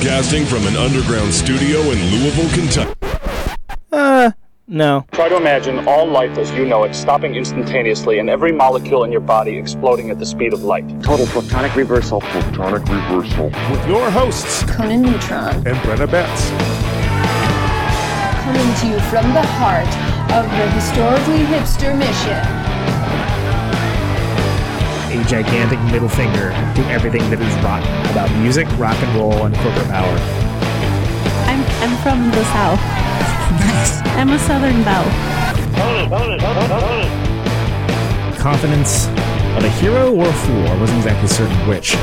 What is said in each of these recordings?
Broadcasting from an underground studio in Louisville, Kentucky. Uh, no. Try to imagine all life as you know it stopping instantaneously and every molecule in your body exploding at the speed of light. Total protonic reversal. Protonic reversal. With your hosts, Conan Neutron and Brenna Betts. Coming to you from the heart of the historically hipster mission a gigantic middle finger to everything that is rock about music, rock and roll, and corporate power. I'm I'm from the south. nice. I'm a southern belle. Confidence of a hero or a fool. I wasn't exactly certain which.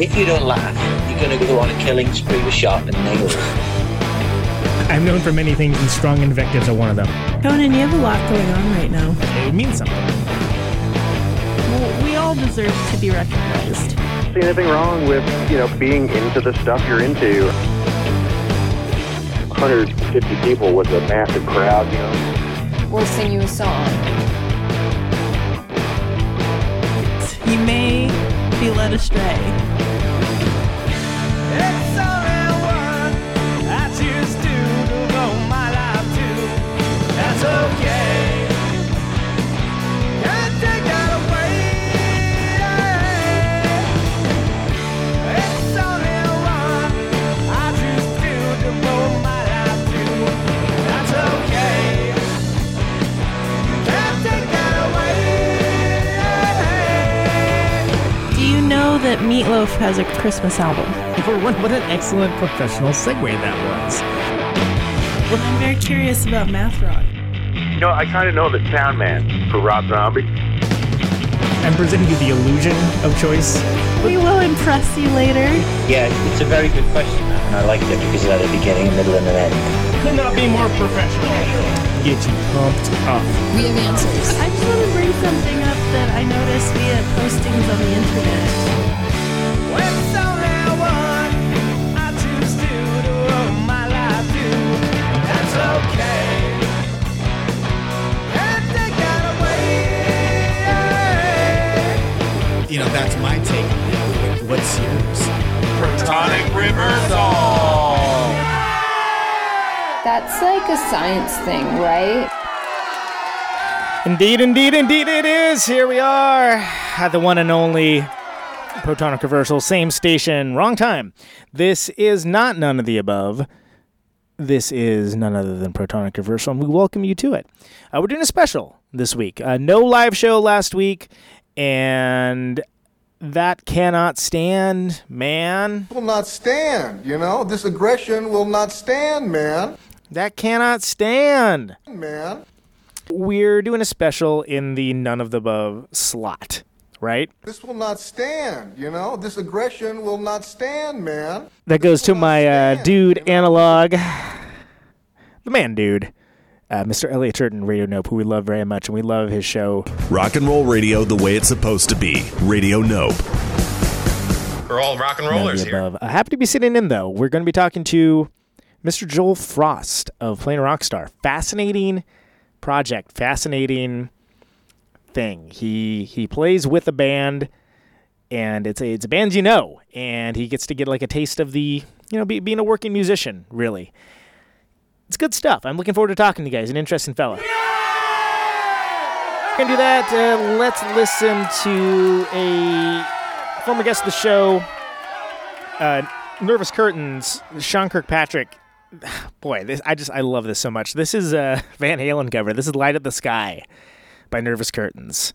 If you don't laugh, you're going to go on a killing spree with sharpened nails. I'm known for many things, and strong invectives are one of them. Conan, you have a lot going on right now. It means something. Well, we all deserve to be recognized. See anything wrong with, you know, being into the stuff you're into? 150 people was a massive crowd, you know. We'll sing you a song. You may be led astray. That. Do you know that Meatloaf has a Christmas album. what, what an excellent professional segue that was. Well, I'm very curious about Math Rock. You know, I kind of know the sound man for Rob Zombie. I'm presenting you the illusion of choice. We will impress you later. Yeah, it's a very good question, and I like it because it had a beginning, a middle, and an end. Could not be more professional. Get you pumped up. We have answers. I just want to bring something up that I noticed via postings on the internet. You know, that's my take on it. What's yours? Protonic reversal. That's like a science thing, right? Indeed, indeed, indeed it is. Here we are at the one and only Protonic Reversal, same station, wrong time. This is not none of the above. This is none other than Protonic Reversal, and we welcome you to it. Uh, we're doing a special this week. Uh, no live show last week, and that cannot stand, man. Will not stand, you know? This aggression will not stand, man. That cannot stand. Man. We're doing a special in the none of the above slot, right? This will not stand, you know? This aggression will not stand, man. That goes to my uh, dude analog, the man dude uh, Mr. Elliot Churton, Radio Nope, who we love very much, and we love his show. Rock and roll radio the way it's supposed to be. Radio Nope. We're all rock and rollers here. Uh, happy to be sitting in, though. We're going to be talking to Mr. Joel Frost of Playing Rockstar. Fascinating project, fascinating thing. He he plays with a band, and it's a it's a band you know, and he gets to get like a taste of the you know be, being a working musician, really. It's good stuff. I'm looking forward to talking to you guys. An interesting fella. Yeah! Gonna do that. Uh, let's listen to a former guest of the show, uh, Nervous Curtains, Sean Kirkpatrick. Boy, this I just I love this so much. This is a Van Halen cover. This is "Light Up the Sky" by Nervous Curtains.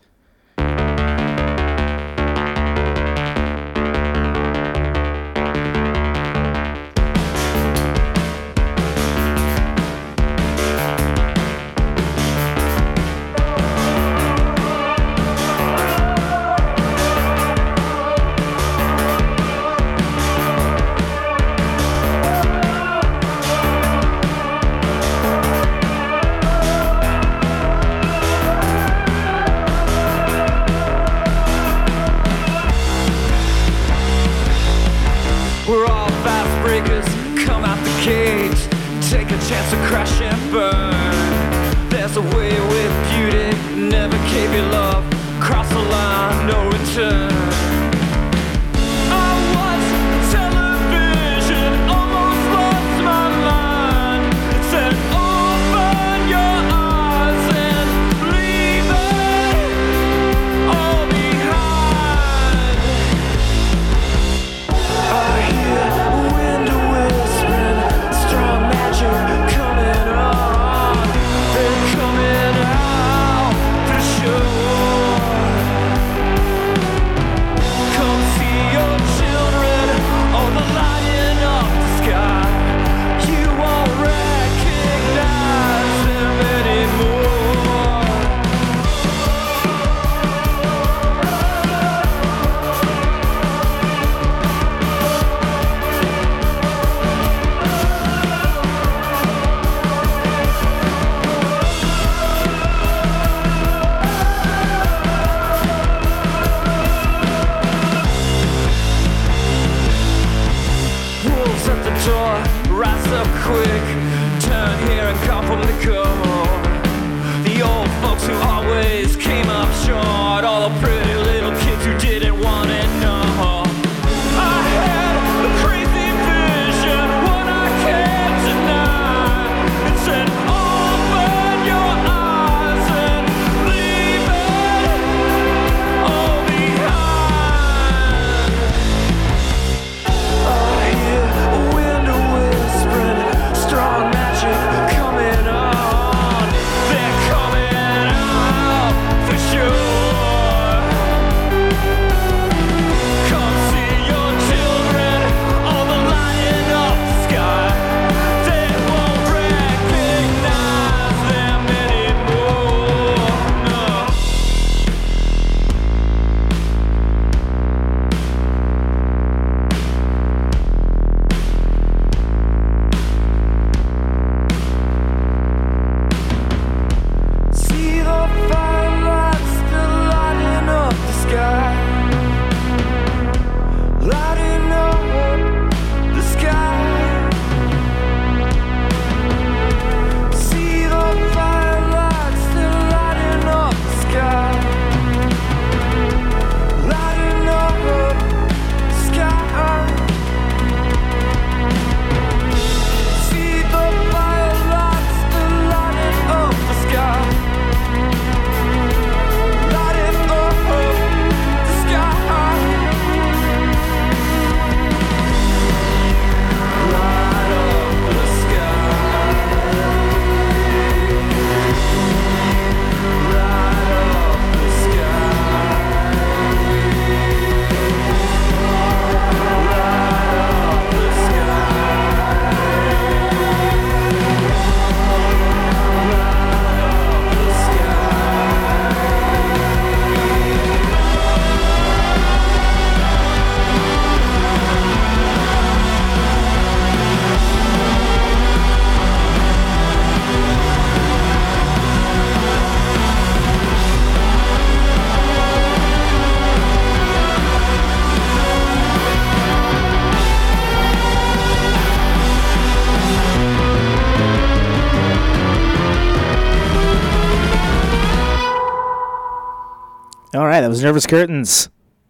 Those Nervous Curtains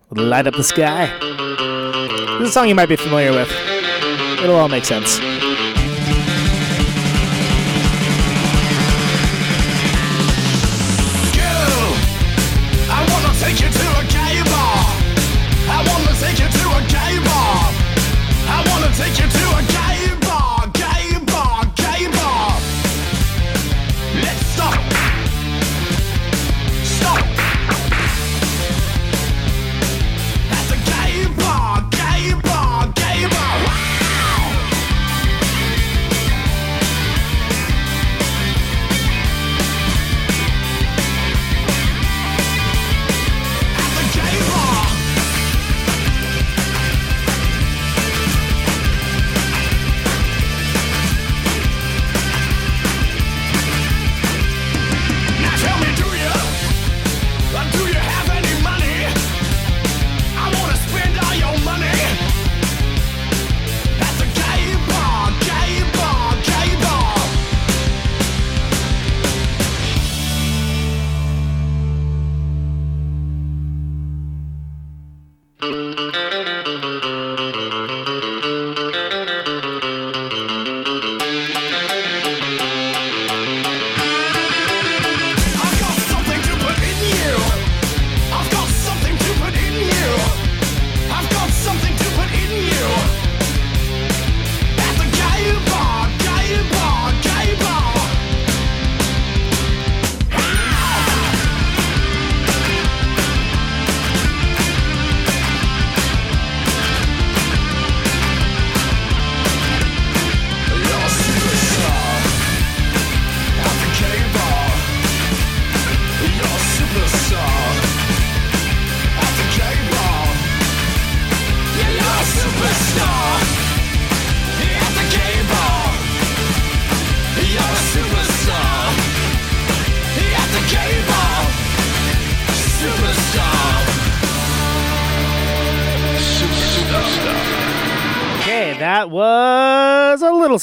Light Up the Sky. This is a song you might be familiar with. It'll all make sense.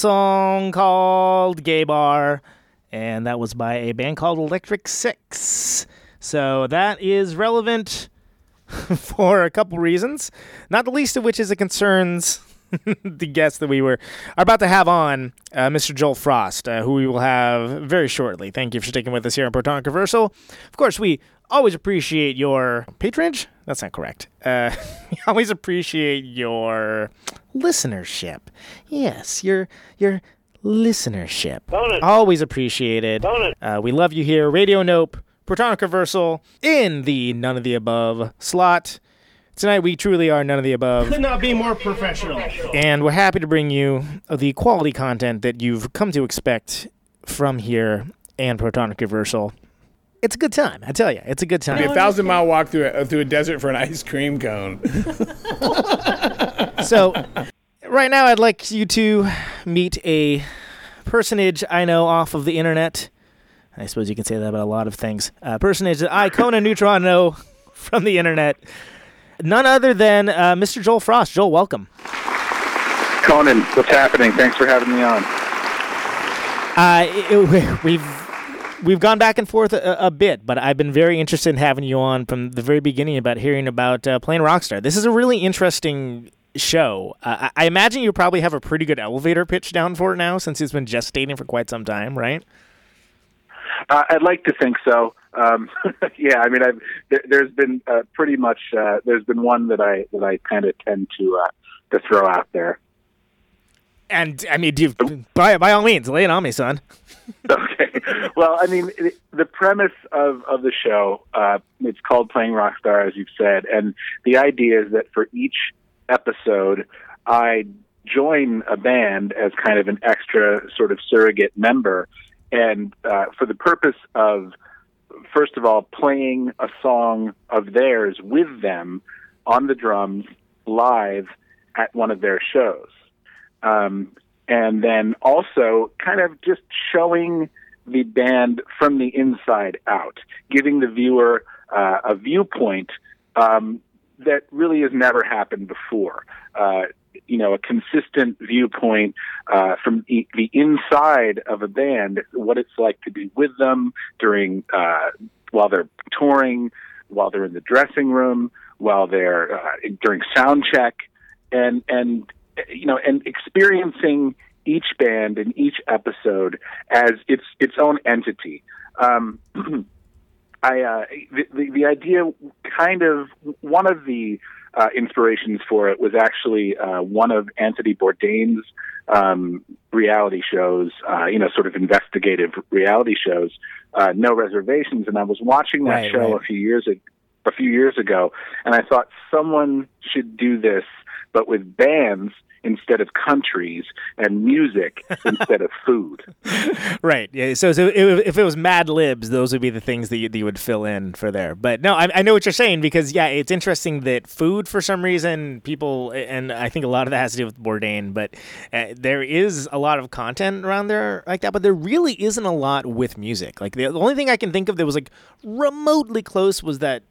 Song called Gay Bar, and that was by a band called Electric Six. So that is relevant for a couple reasons, not the least of which is it concerns the guest that we were are about to have on, uh, Mr. Joel Frost, uh, who we will have very shortly. Thank you for sticking with us here on Proton Controversial. Of course, we always appreciate your patronage. That's not correct. Uh, we always appreciate your listenership. Yes, your your listenership. Always appreciated. Uh, we love you here. Radio Nope, Protonic Reversal in the none of the above slot. Tonight we truly are none of the above. Could not be more professional. And we're happy to bring you the quality content that you've come to expect from here and Protonic Controversial. It's a good time, I tell you. It's a good time. Be a thousand mile walk through a, through a desert for an ice cream cone. so, right now, I'd like you to meet a personage I know off of the internet. I suppose you can say that about a lot of things. A personage that I, Conan Neutron, know from the internet. None other than uh, Mr. Joel Frost. Joel, welcome. Conan, what's happening? Thanks for having me on. Uh, it- we've we've gone back and forth a, a bit, but I've been very interested in having you on from the very beginning about hearing about uh, playing Rockstar. This is a really interesting show. Uh, I I imagine you probably have a pretty good elevator pitch down for it now, since it's been gestating for quite some time, right? Uh, I'd like to think so. Um, yeah, I mean, I've, there, there's been uh, pretty much uh, there's been one that I that I kind of tend to uh, to throw out there. And I mean, do you, by by all means, lay it on me, son. okay. Well, I mean, it, the premise of, of the show, uh, it's called Playing Rockstar, as you've said, and the idea is that for each episode, I join a band as kind of an extra sort of surrogate member, and uh, for the purpose of, first of all, playing a song of theirs with them on the drums live at one of their shows um, and then also kind of just showing the band from the inside out, giving the viewer uh, a viewpoint um, that really has never happened before. Uh, you know, a consistent viewpoint uh, from the, the inside of a band, what it's like to be with them during uh, while they're touring, while they're in the dressing room, while they're uh, during sound check, and and you know, and experiencing each band in each episode as its its own entity. Um, I uh, the, the the idea kind of one of the uh, inspirations for it was actually uh, one of Anthony Bourdain's um, reality shows, uh, you know, sort of investigative reality shows, uh, No Reservations, and I was watching that Right, show right. a few years ago. A few years ago, and I thought someone should do this, but with bands instead of countries and music instead of food. Right. Yeah. So, so if if it was Mad Libs, those would be the things that you, that you would fill in for there. But no, I, I know what you're saying because yeah, it's interesting that food for some reason people and I think a lot of that has to do with Bourdain, but uh, there is a lot of content around there like that. But there really isn't a lot with music. Like the, the only thing I can think of that was like remotely close was that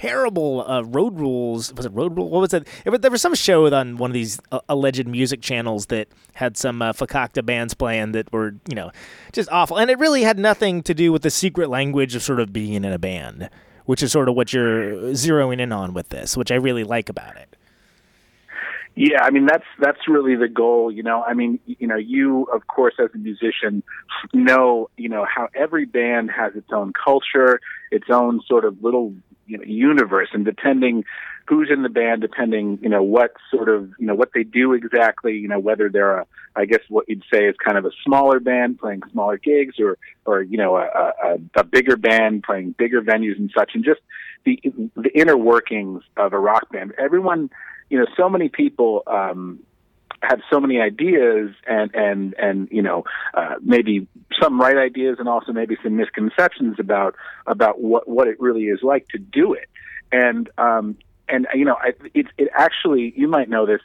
terrible uh, road rules was it road rule what was it there was some show on one of these uh, alleged music channels that had some uh, fakakta bands playing that were you know just awful and it really had nothing to do with the secret language of sort of being in a band which is sort of what you're zeroing in on with this, which I really like about it. Yeah, I mean that's that's really the goal, you know. I mean, you know, you of course as a musician know, you know, how every band has its own culture, its own sort of little you know, universe, and depending who's in the band, depending you know what sort of you know what they do exactly, you know whether they're a I guess what you'd say is kind of a smaller band playing smaller gigs, or or you know a, a, a bigger band playing bigger venues and such, and just the the inner workings of a rock band. Everyone you know, so many people um, have so many ideas and and and you know uh, maybe some right ideas and also maybe some misconceptions about about what what it really is like to do it. And um and you know it it actually you might know this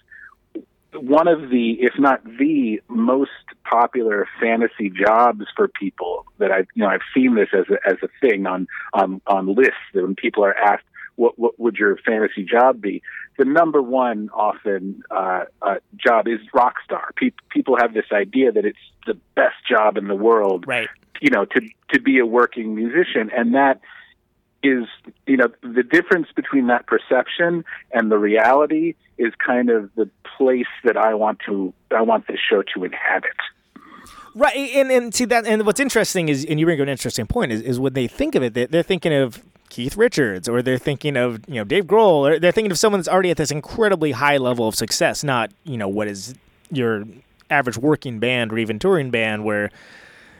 one of the if not the most popular fantasy jobs for people that I've you know I've seen this as a as a thing on on on lists when people are asked what what would your fantasy job be? The number one often uh, uh, job is rock star. Pe- people have this idea that it's the best job in the world, right? You know, to to be a working musician, and that is you know the difference between that perception and the reality is kind of the place that I want to I want this show to inhabit. Right, and and see that, and what's interesting is, and you bring up an interesting point is, is when they think of it, they're, they're thinking of Keith Richards, or they're thinking of you know Dave Grohl, or they're thinking of someone that's already at this incredibly high level of success, not you know what is your average working band or even touring band where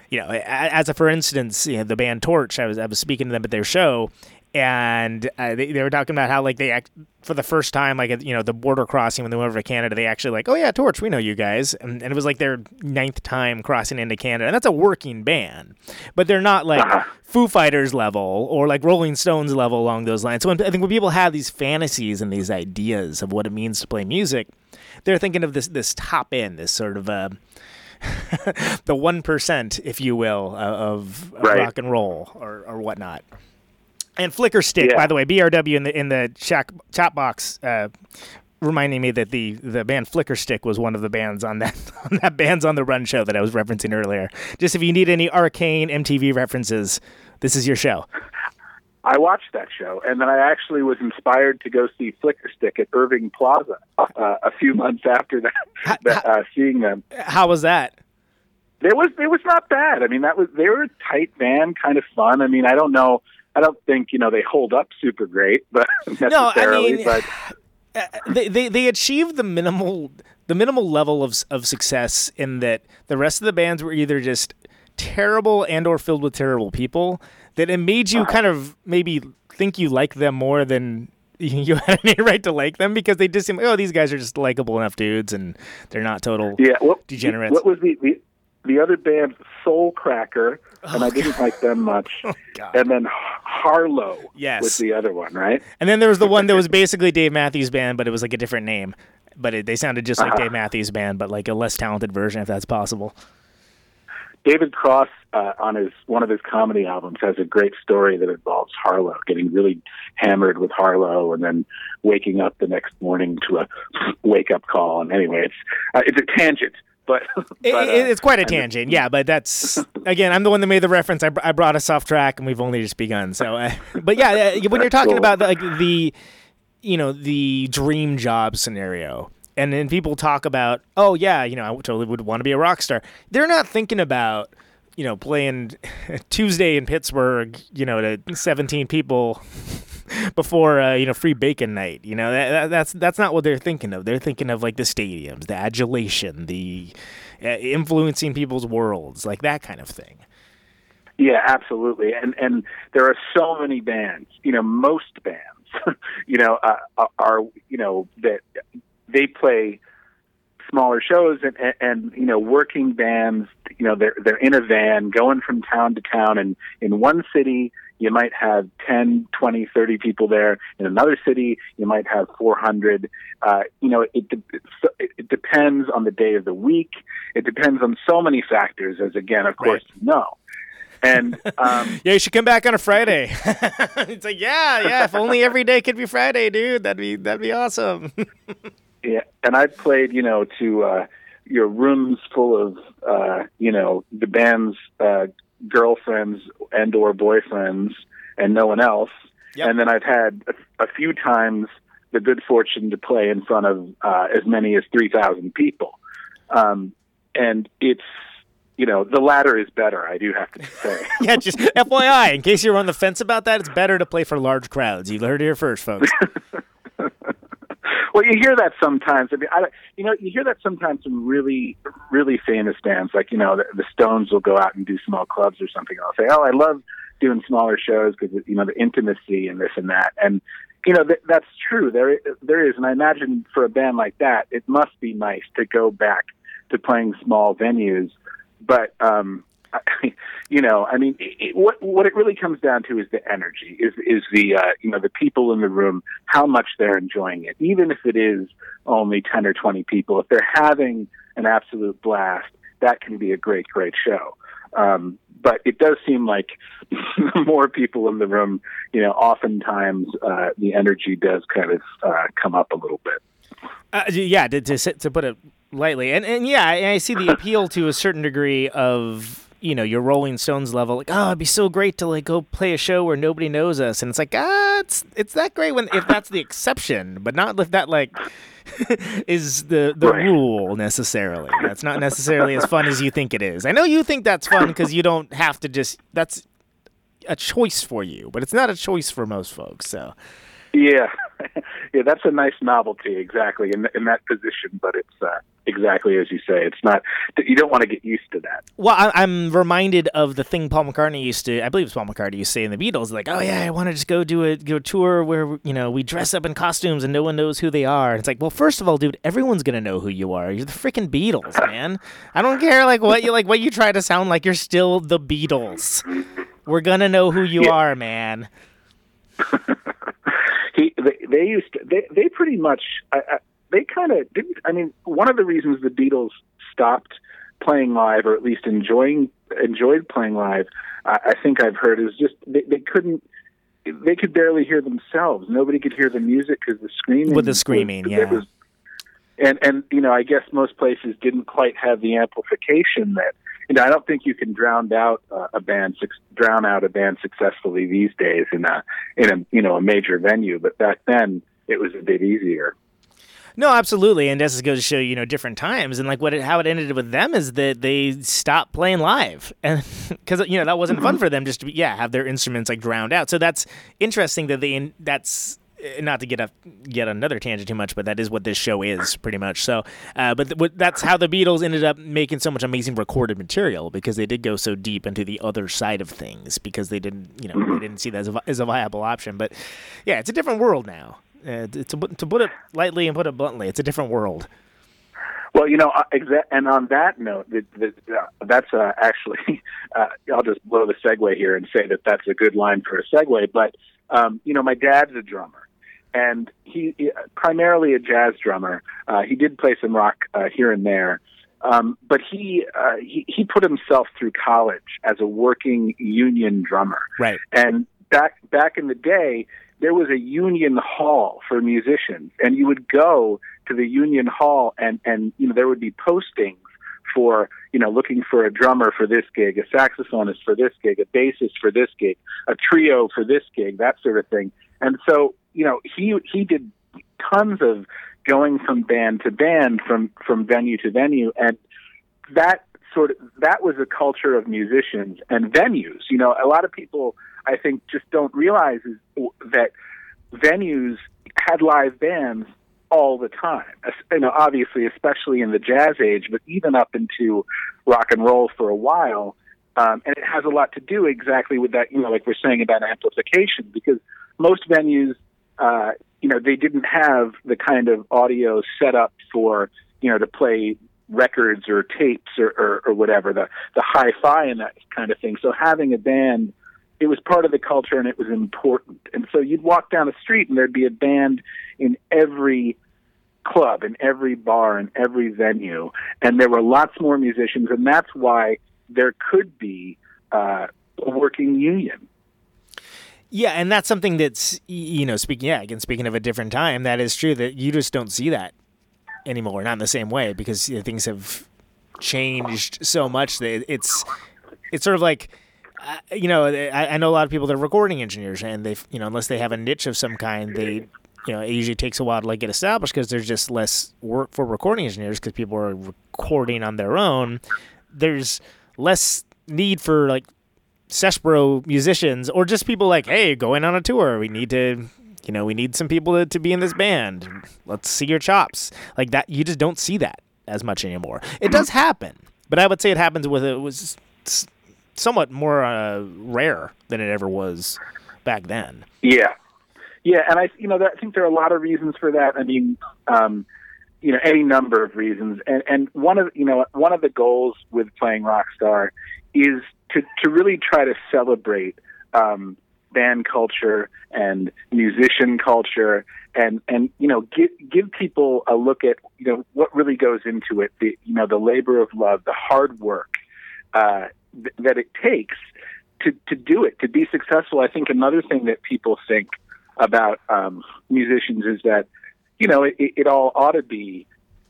you know as a for instance you know the band Torche I was I was speaking to them at their show and uh, they, they were talking about how like they act for the first time like you know the border crossing when they went over to Canada they actually like oh yeah Torche we know you guys and, and it was like their ninth time crossing into Canada and that's a working band but they're not like Uh-huh. Foo Fighters level or like Rolling Stones level along those lines so when, I think when people have these fantasies and these ideas of what it means to play music they're thinking of this this top end this sort of uh, the one percent if you will uh, of, of Right. rock and roll or, or whatnot. And Flickerstick, Yeah. by the way, BRW in the in the chat, chat box, uh, reminding me that the the band Flickerstick was one of the bands on that on that bands on the Run show that I was referencing earlier. Just if you need any arcane MTV references, this is your show. I watched that show, and then I actually was inspired to go see Flickerstick at Irving Plaza uh, a few months after that, that uh, seeing them. How was that? It was it was not bad. I mean, that was they were a tight band, kind of fun. I mean, I don't know. I don't think you know they hold up super great, but necessarily. mean- but uh, they, they they achieved the minimal the minimal level of of success in that the rest of the bands were either just terrible and or filled with terrible people that it made you kind of maybe think you like them more than you had any right to like them because they just seem oh these guys are just likable enough dudes and they're not total yeah, what, degenerates. What was the, the the other band, Soulcracker, and Oh, I didn't like them much. and then Harlow Yes. was the other one, right? And then there was the one that was basically Dave Matthews Band, but it was like a different name. But it, they sounded just like Uh-huh. Dave Matthews Band, but like a less talented version, if that's possible. David Cross uh, on his one of his comedy albums has a great story that involves Harlow getting really hammered with Harlow and then waking up the next morning to a wake up call. And anyway, it's uh, it's a tangent, but, It, but, uh, it's quite a tangent, yeah. But that's again, I'm the one that made the reference. I, br- I brought us off track, and we've only just begun. So, uh, but yeah, uh, when you're talking Cool. about the, like the, you know, the dream job scenario, and then people talk about, oh yeah, you know, I totally would want to be a rock star. They're not thinking about, you know, playing Tuesday in Pittsburgh, you know, to 17 people before uh, you know free bacon night. You know that, that, that's that's not what they're thinking of. They're thinking of like the stadiums, the adulation, the uh, influencing people's worlds, like that kind of thing. Yeah, absolutely. And and there are so many bands. You know, most bands, you know, uh, are you know that they play smaller shows and, and and you know working bands. You know, they're they're in a van going from town to town, and in one city you might have 10, 20, 30 people there. In another city, you might have 400. Uh, you know, it, it, it depends on the day of the week. It depends on so many factors, as again, of course, you know. And um, Yeah, you should come back on a Friday. it's like, yeah, yeah. If only every day could be Friday, dude. That'd be that'd be awesome. Yeah, and I played, you know, to uh, your rooms full of, uh, you know, the band's uh, girlfriends and or boyfriends and no one else. and then I've had a, a few times the good fortune to play in front of uh, as many as three thousand people, um, and it's you know the latter is better. I do have to say. yeah, just FYI, in case you're on the fence about that, it's better to play for large crowds. You heard it here first, folks. Well, you hear that sometimes. I mean, I, you know, you hear that sometimes from really, really famous bands. Like, you know, the, the Stones will go out and do small clubs or something. And I'll say, "Oh, I love doing smaller shows because you know the intimacy and this and that." And you know, th- that's true. There, there is, and I imagine for a band like that, it must be nice to go back to playing small venues. But um, you know, I mean, it, what what it really comes down to is the energy, is is the uh, you know the people in the room, how much they're enjoying it, even if it is only ten or twenty people. If they're having an absolute blast, that can be a great great show. Um, but it does seem like more people in the room, you know, oftentimes uh, the energy does kind of uh, come up a little bit. Uh, yeah, to, to to put it lightly, and and yeah, I, I see the appeal to a certain degree of you know your Rolling Stones level. Like, oh, it'd be so great to like go play a show where nobody knows us, and it's like, ah, it's it's that great when if that's the exception, but not if that like is the the Right. rule necessarily. That's not necessarily as fun as you think it is. I know you think that's fun because you don't have to just that's a choice for you, but it's not a choice for most folks. So. Yeah, yeah, that's a nice novelty, exactly in in that position. But it's uh, exactly as you say. It's not. You don't want to get used to that. Well, I, I'm reminded of the thing Paul McCartney used to. I believe it's Paul McCartney used to say in the Beatles, like, "Oh yeah, I want to just go do a go tour where you know we dress up in costumes and no one knows who they are." And it's like, well, first of all, dude, everyone's gonna know who you are. You're the freaking Beatles, man. I don't care like what you like what you try to sound like. You're still the Beatles. We're gonna know who you are, man. He, they, they used to, they they pretty much I, I, they kind of didn't. I mean, one of the reasons the Beatles stopped playing live, or at least enjoying enjoyed playing live, I, I think I've heard is just they, they couldn't. They could barely hear themselves. Nobody could hear the music because the screaming. With the screaming, it yeah. was- and and you know, I guess most places didn't quite have the amplification that you know. I don't think you can drown out uh, a band drown out a band successfully these days in a in a you know a major venue. But back then, it was a bit easier. No, absolutely, and this goes to show you know different times, and like what it, how it ended with them is that they stopped playing live, and because you know that wasn't fun for them just to be, yeah have their instruments like drowned out. So that's interesting that they that's not to get a get another tangent too much, but that is what this show is pretty much. So, uh, but th- that's how the Beatles ended up making so much amazing recorded material because they did go so deep into the other side of things because they didn't you know they didn't see that as a, as a viable option. But yeah, it's a different world now. Uh, to, to put- it lightly and put it bluntly, it's a different world. Well, you know, uh, and on that note, uh, that's uh, actually, uh, I'll just blow the segue here and say that that's a good line for a segue. But, um, you know, my dad's a drummer, and he, he primarily a jazz drummer. Uh, he did play some rock uh, here and there. Um, but he, uh, he he put himself through college as a working union drummer. Right. And back back in the day, there was a union hall for musicians, and you would go to the union hall, and and you know there would be postings for you know looking for a drummer for this gig, a saxophonist for this gig, a bassist for this gig, a trio for this gig, that sort of thing. And so you know he he did tons of going from band to band, from from venue to venue, and that sort of that was a culture of musicians and venues. You know, a lot of people I think just don't realize is that venues had live bands all the time. You know, obviously, especially in the jazz age, but even up into rock and roll for a while. Um, and it has a lot to do exactly with that. You know, like we're saying about amplification, because most venues, uh, you know, they didn't have the kind of audio set up for you know to play records or tapes or, or, or whatever the the hi-fi and that kind of thing. So having a band, it was part of the culture and it was important. And so you'd walk down the street and there'd be a band in every club, in every bar, in every venue, and there were lots more musicians, and that's why there could be uh, a working union. Yeah, and that's something that's you know speaking yeah again speaking of a different time that is true that you just don't see that anymore not in the same way because you know, things have changed so much that it's it's sort of like uh, you know, I, I know a lot of people that are recording engineers, and they, you know, unless they have a niche of some kind, they, you know, it usually takes a while to like get established because there's just less work for recording engineers because people are recording on their own. There's less need for like Seshbro musicians or just people like, hey, going on a tour, we need to you know, we need some people to, to be in this band. Let's see your chops. Like that, you just don't see that as much anymore. It does happen, but I would say it happens with it was somewhat more uh, rare than it ever was back then. Yeah, yeah, and I, you know, I think there are a lot of reasons for that. I mean, um, you know, any number of reasons, and and one of you know one of the goals with playing Rockstar is to to really try to celebrate. Um, band culture and musician culture and and you know give give people a look at you know what really goes into it the you know the labor of love the hard work uh, th- that it takes to to do it to be successful i think another thing that people think about um, musicians is that you know it, it all ought to be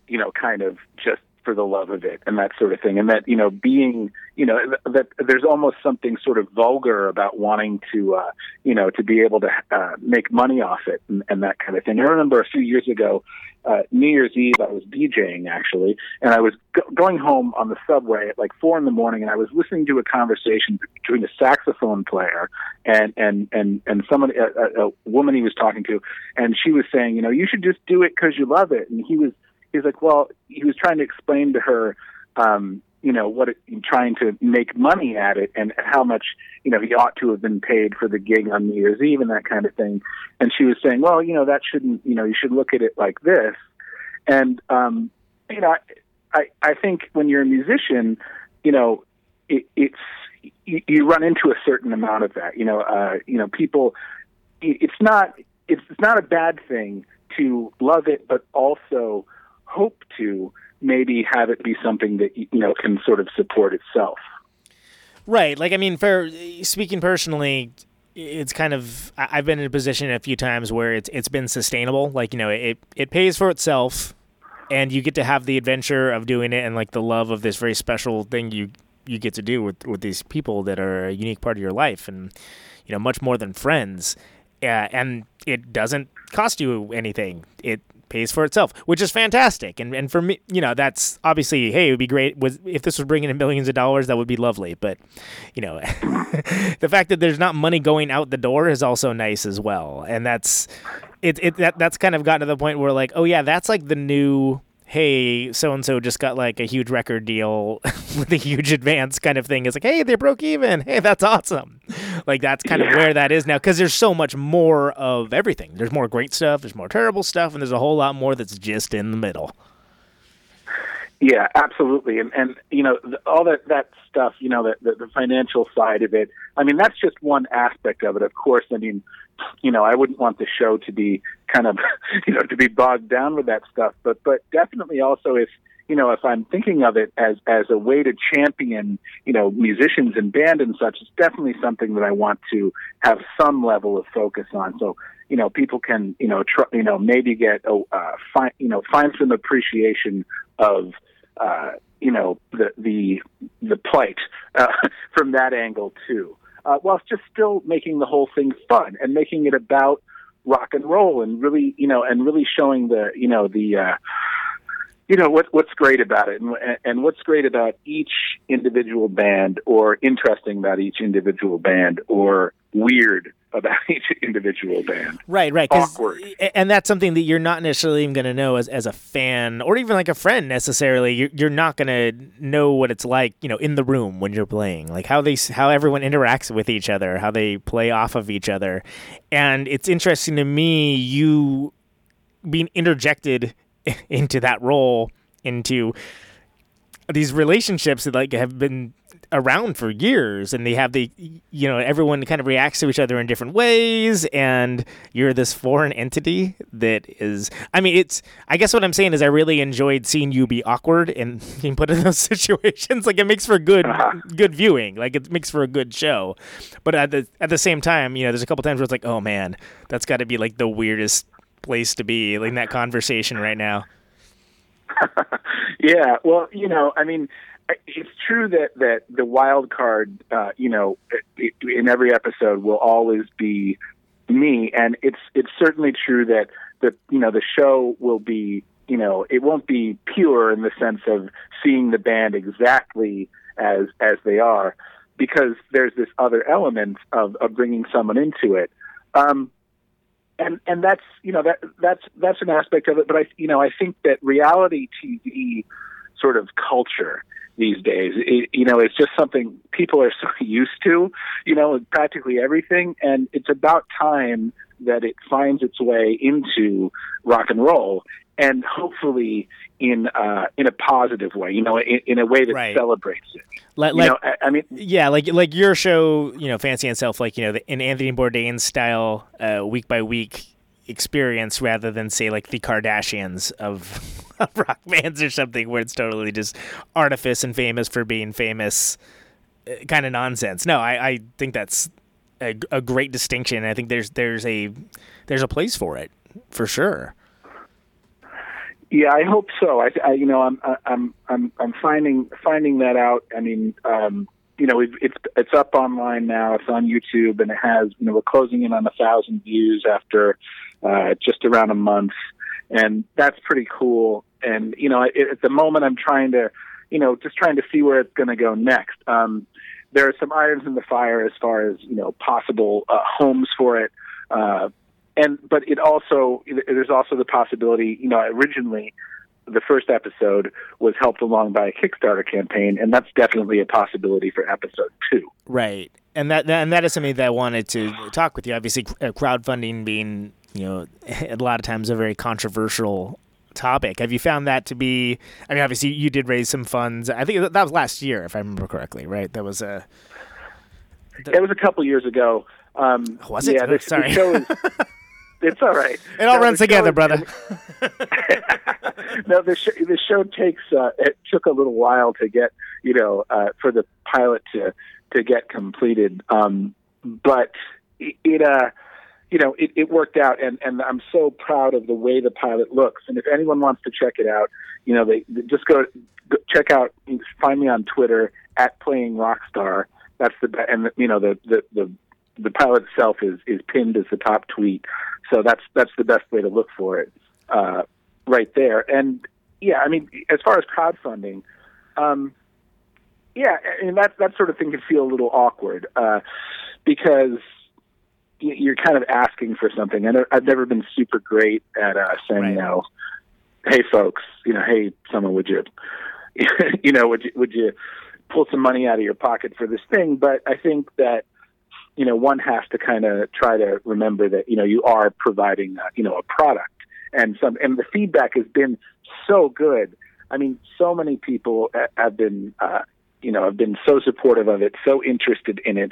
you know kind of just for the love of it and that sort of thing. And that you know being you know that there's almost something sort of vulgar about wanting to uh you know to be able to uh make money off it and, and that kind of thing. I remember a few years ago uh new year's eve i was djing actually and i was go- going home on the subway at like four in the morning and i was listening to a conversation between a saxophone player and and and and someone a, a woman he was talking to and she was saying you know you should just do it because you love it. And he was he's like, well, he was trying to explain to her, um, you know, what it, trying to make money at it and how much, you know, he ought to have been paid for the gig on New Year's Eve and that kind of thing. And she was saying, well, you know, that shouldn't, you know, you should look at it like this. And, um, you know, I, I think when you're a musician, you know, it, it's, you, you run into a certain amount of that, you know, uh, you know, people, it's not, it's, it's not a bad thing to love it, but also, hope to maybe have it be something that you know can sort of support itself. Right. Like I mean, for speaking personally, it's kind of I've been in a position a few times where it's it's been sustainable. Like you know, it it pays for itself, and you get to have the adventure of doing it and like the love of this very special thing you you get to do with with these people that are a unique part of your life, and you know, much more than friends. Uh, and it doesn't cost you anything. It pays for itself, which is fantastic. And and for me, you know, that's obviously, hey, it would be great if this was bringing in millions of dollars, that would be lovely. But you know, the fact that there's not money going out the door is also nice as well. And that's it. It that that's kind of gotten to the point where like, oh yeah, that's like the new hey, so and so just got like a huge record deal with a huge advance kind of thing. It's like, hey, they broke even. Hey, that's awesome. Like that's kind yeah. of where that is now because there's so much more of everything. There's more great stuff, there's more terrible stuff, and there's a whole lot more that's just in the middle. Yeah, absolutely, and and you know all that that stuff, you know, the, the the financial side of it. I mean, that's just one aspect of it. Of course, I mean, you know, I wouldn't want the show to be kind of, you know, to be bogged down with that stuff. But but definitely also if you know if I'm thinking of it as as a way to champion you know musicians and band and such, it's definitely something that I want to have some level of focus on. So you know people can you know try, you know maybe get a uh, find you know find some appreciation of. Uh, you know the the the plight uh, from that angle too uh, whilst just still making the whole thing fun and making it about rock and roll and really, you know, and really showing the, you know, the, uh, you know what what's great about it and, and what's great about each individual band or interesting about each individual band or weird about each individual band. Right, right. Awkward. And that's something that you're not necessarily even going to know as, as a fan or even like a friend necessarily. You're, you're not going to know what it's like, you know, in the room when you're playing, like how they, how everyone interacts with each other, how they play off of each other. And it's interesting to me, you being interjected into that role, into these relationships that like have been around for years and they have the you know everyone kind of reacts to each other in different ways and you're this foreign entity that is i mean it's i guess what i'm saying is i really enjoyed seeing you be awkward and being put in those situations. Like it makes for good uh-huh. good viewing. Like it makes for a good show. But at the at the same time you know there's a couple times where it's like oh man that's got to be like the weirdest place to be like in that conversation right now. Yeah well you know i mean it's true that that the wild card, uh, you know, in every episode will always be me, and it's it's certainly true that the you know the show will be you know it won't be pure in the sense of seeing the band exactly as as they are because there's this other element of of bringing someone into it. Um, and and that's you know that that's that's an aspect of it. But I you know I think that reality TV sort of culture these days, it, you know, it's just something people are so used to, you know, practically everything, and it's about time that it finds its way into rock and roll, and hopefully in uh, in a positive way, you know, in, in a way that Right. celebrates it. Like, You like know, I, I mean, yeah, like like your show, you know, Fancy and Self, like you know, the, in Anthony Bourdain style, uh, week by week experience, rather than say like the Kardashians of, of rock bands or something, where it's totally just artifice and famous for being famous, uh, kind of nonsense. No, I, I think that's a, a great distinction. I think there's there's a there's a place for it for sure. Yeah, I hope so. I, I you know, I'm, I'm, I'm, I'm finding finding that out. I mean, um, you know, it's it's up online now. It's on YouTube, and it has, you know, we're closing in on a thousand views after uh, just around a month, and that's pretty cool. And you know, at, the moment, I'm trying to, you know, just trying to see where it's going to go next. Um, there are some irons in the fire as far as you know possible uh, homes for it. Uh, and but it also there's also the possibility you know originally the first episode was helped along by a kickstarter campaign and that's definitely a possibility for episode two Right, and that, and that is something that I wanted to talk with you. Obviously, uh, crowdfunding being you know a lot of times a very controversial topic. Have you found that to be? I mean, obviously, you did raise some funds. I think that was last year, if I remember correctly. Right, that was a. it was a couple years ago um Was it? yeah the, Sorry. the show is it's all right It all No, runs together, is- brother. no, the sh- the show takes uh, it took a little while to get you know uh, for the pilot to to get completed, um, but it, it uh you know it, it worked out, and and I'm so proud of the way the pilot looks. And if anyone wants to check it out, you know they, they just go, go check out find me on Twitter at playing rockstar. That's the and you know the the the the pilot itself is is pinned as the top tweet, so that's that's the best way to look for it uh, right there. And yeah, I mean, as far as crowdfunding, um, yeah, and that that sort of thing can feel a little awkward uh, because you're kind of asking for something. And I've never been super great at uh, saying, you know, hey folks, you know, hey someone, would you, you know, would you would you pull some money out of your pocket for this thing? But I think that you know one has to kind of try to remember that you know you are providing uh, you know a product and some and the feedback has been so good i mean so many people have been uh you know have been so supportive of it so interested in it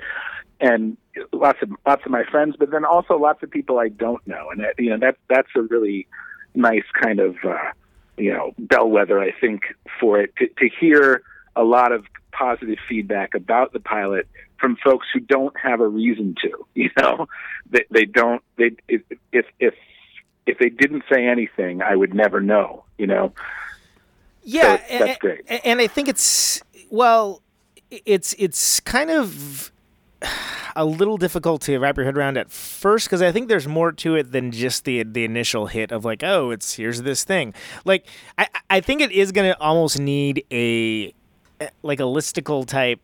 and lots of lots of my friends but then also lots of people i don't know and that, you know that that's a really nice kind of uh you know bellwether i think for it to, to hear a lot of positive feedback about the pilot from folks who don't have a reason to. You know, they, they don't. They if if if if they didn't say anything, I would never know. You know. Yeah, So that's great. And, and I think it's well, it's it's kind of a little difficult to wrap your head around at first because I think there's more to it than just the the initial hit of like, oh, it's here's this thing. Like, I I think it is gonna almost need a eh, like a listicle type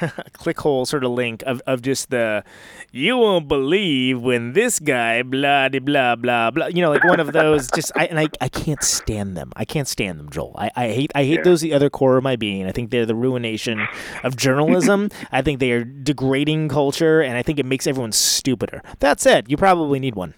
click hole sort of link of, of just the you won't believe when this guy blah de blah blah blah you know like one of those just I and I, I can't stand them. I can't stand them Joel. I, I hate I hate Yeah. those the other core of my being. I think they're the ruination of journalism. I think they are degrading culture and I think it makes everyone stupider. That said you probably need one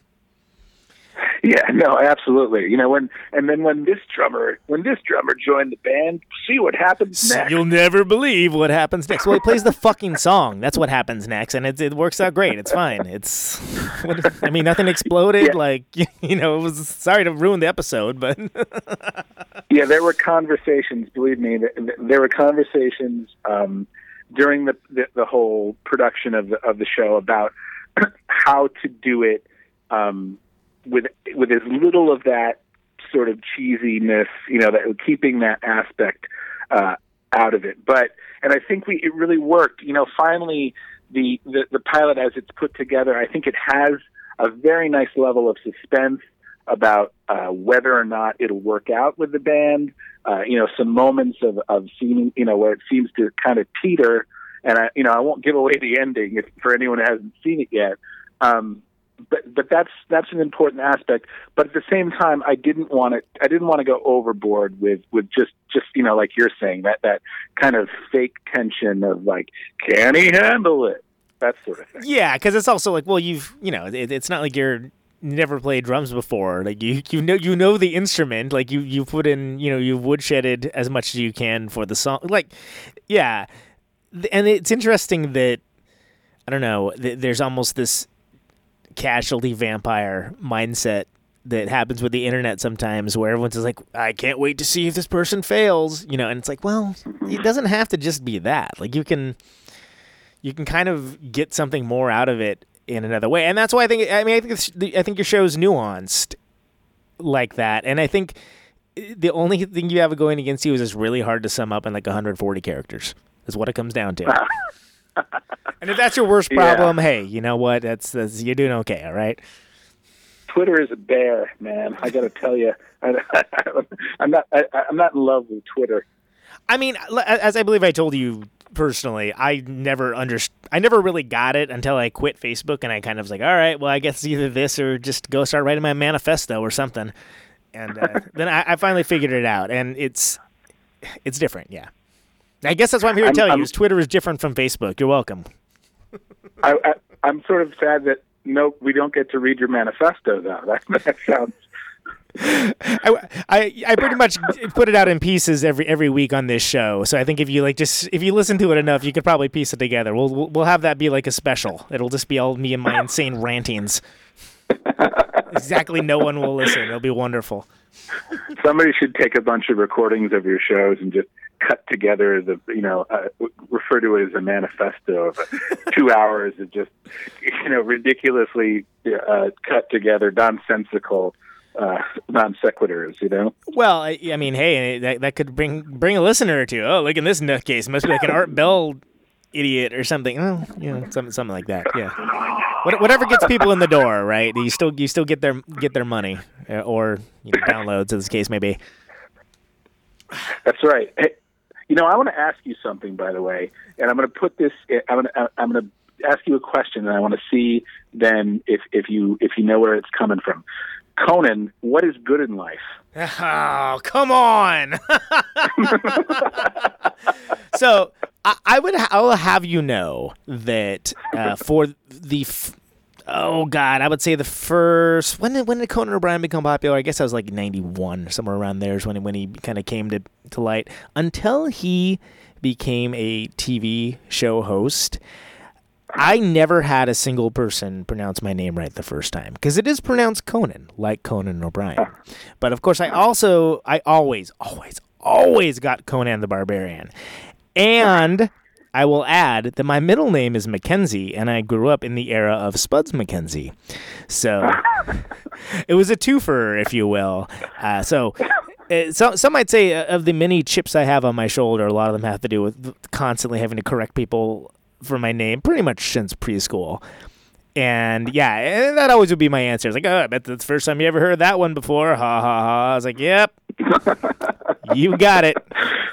Yeah, no, absolutely. You know, when and then when this drummer when this drummer joined the band, see what happens next. You'll never believe what happens next. Well, he plays the fucking song. That's what happens next, and it, it works out great. It's fine. It's, what, I mean, nothing exploded. Like you know, it was sorry to ruin the episode, but Yeah, there were conversations. Believe me, th- th- there were conversations um, during the, the the whole production of the of the show about how to do it um, with with as little of that sort of cheesiness, you know, that keeping that aspect uh, out of it. But and I think we it really worked. You know, finally the the, the pilot as it's put together, I think it has a very nice level of suspense about uh, whether or not it'll work out with the band. Uh, you know, some moments of of seeming, you know, where it seems to kind of teeter. And I, you know, I won't give away the ending if, for anyone who hasn't seen it yet. Um, but but that's that's an important aspect. But at the same time, I didn't want to I didn't want to go overboard with with just just you know like you're saying that that kind of fake tension of like can he handle it? That sort of thing. Yeah, because it's also like well you've you know it, it's not like you're never played drums before. Like you you know you know the instrument. Like you you put in you know you've woodshedded as much as you can for the song. Like yeah. And it's interesting that i don't know th- there's almost this casualty vampire mindset that happens with the internet sometimes where everyone's just like i can't wait to see if this person fails you know and it's like well it mm-hmm. doesn't have to just be that. Like you can you can kind of get something more out of it in another way. And that's why i think i mean i think it's, i think your show's nuanced like that. And i think eh, the only thing you have going against you is it's really hard to sum up in like 140 characters is what it comes down to and if that's your worst problem, Yeah. hey, you know what? That's, that's you're doing okay. All right. Twitter is a bear, man. I got to tell you, I, I'm not I, I'm not in love with Twitter. I mean, as I believe I told you personally, I never under I never really got it until I quit Facebook, and I kind of was like, all right, well, I guess either this or just go start writing my manifesto or something. And uh, then I, I finally figured it out, and it's it's different. Yeah. I guess that's why I'm here to I'm- tell you. I'm- Is Twitter is different from Facebook. You're welcome. I, I I'm sort of sad that no, we don't get to read your manifesto though. That that sounds I, I I pretty much put it out in pieces every every week on this show. So I think if you like just if you listen to it enough, you could probably piece it together. We'll we'll, we'll have that be like a special. It'll just be all me and my insane rantings. exactly, no one will listen. It'll be wonderful. somebody should take a bunch of recordings of your shows and just cut together the you know uh, refer to it as a manifesto of two hours of just you know ridiculously uh, cut together nonsensical uh, non sequiturs. You know. Well, I, I mean, hey, that that could bring bring a listener or two. Oh, look at this nutcase. Must be like an Art Bell idiot or something. Oh, you know, something something like that. Yeah. What, whatever gets people in the door, right? You still you still get their get their money uh, or you know, downloads, as the case may be. That's right. You know, I want to ask you something, by the way, and I'm going to put this. I'm going to. I'm going to ask you a question, and I want to see then if if you if you know where it's coming from. Conan, what is good in life? Oh, come on. so I, I would I will have you know that uh, for the f- oh god I would say the first when did when did Conan O'Brien become popular I guess I was like ninety one somewhere around there is when when he kind of came to to light until he became a TV show host. I never had a single person pronounce my name right the first time because it is pronounced Conan, like Conan O'Brien. But of course, I also, I always, always, always got Conan the Barbarian. And I will add that my middle name is Mackenzie, and I grew up in the era of Spuds Mackenzie. So it was a twofer, if you will. Uh, so. Uh, so, some might say uh, of the many chips I have on my shoulder, a lot of them have to do with constantly having to correct people for my name pretty much since preschool. And yeah, and that always would be my answer. It's like, oh, I bet that's the first time you ever heard that one before. Ha ha ha. I was like, yep, you got it.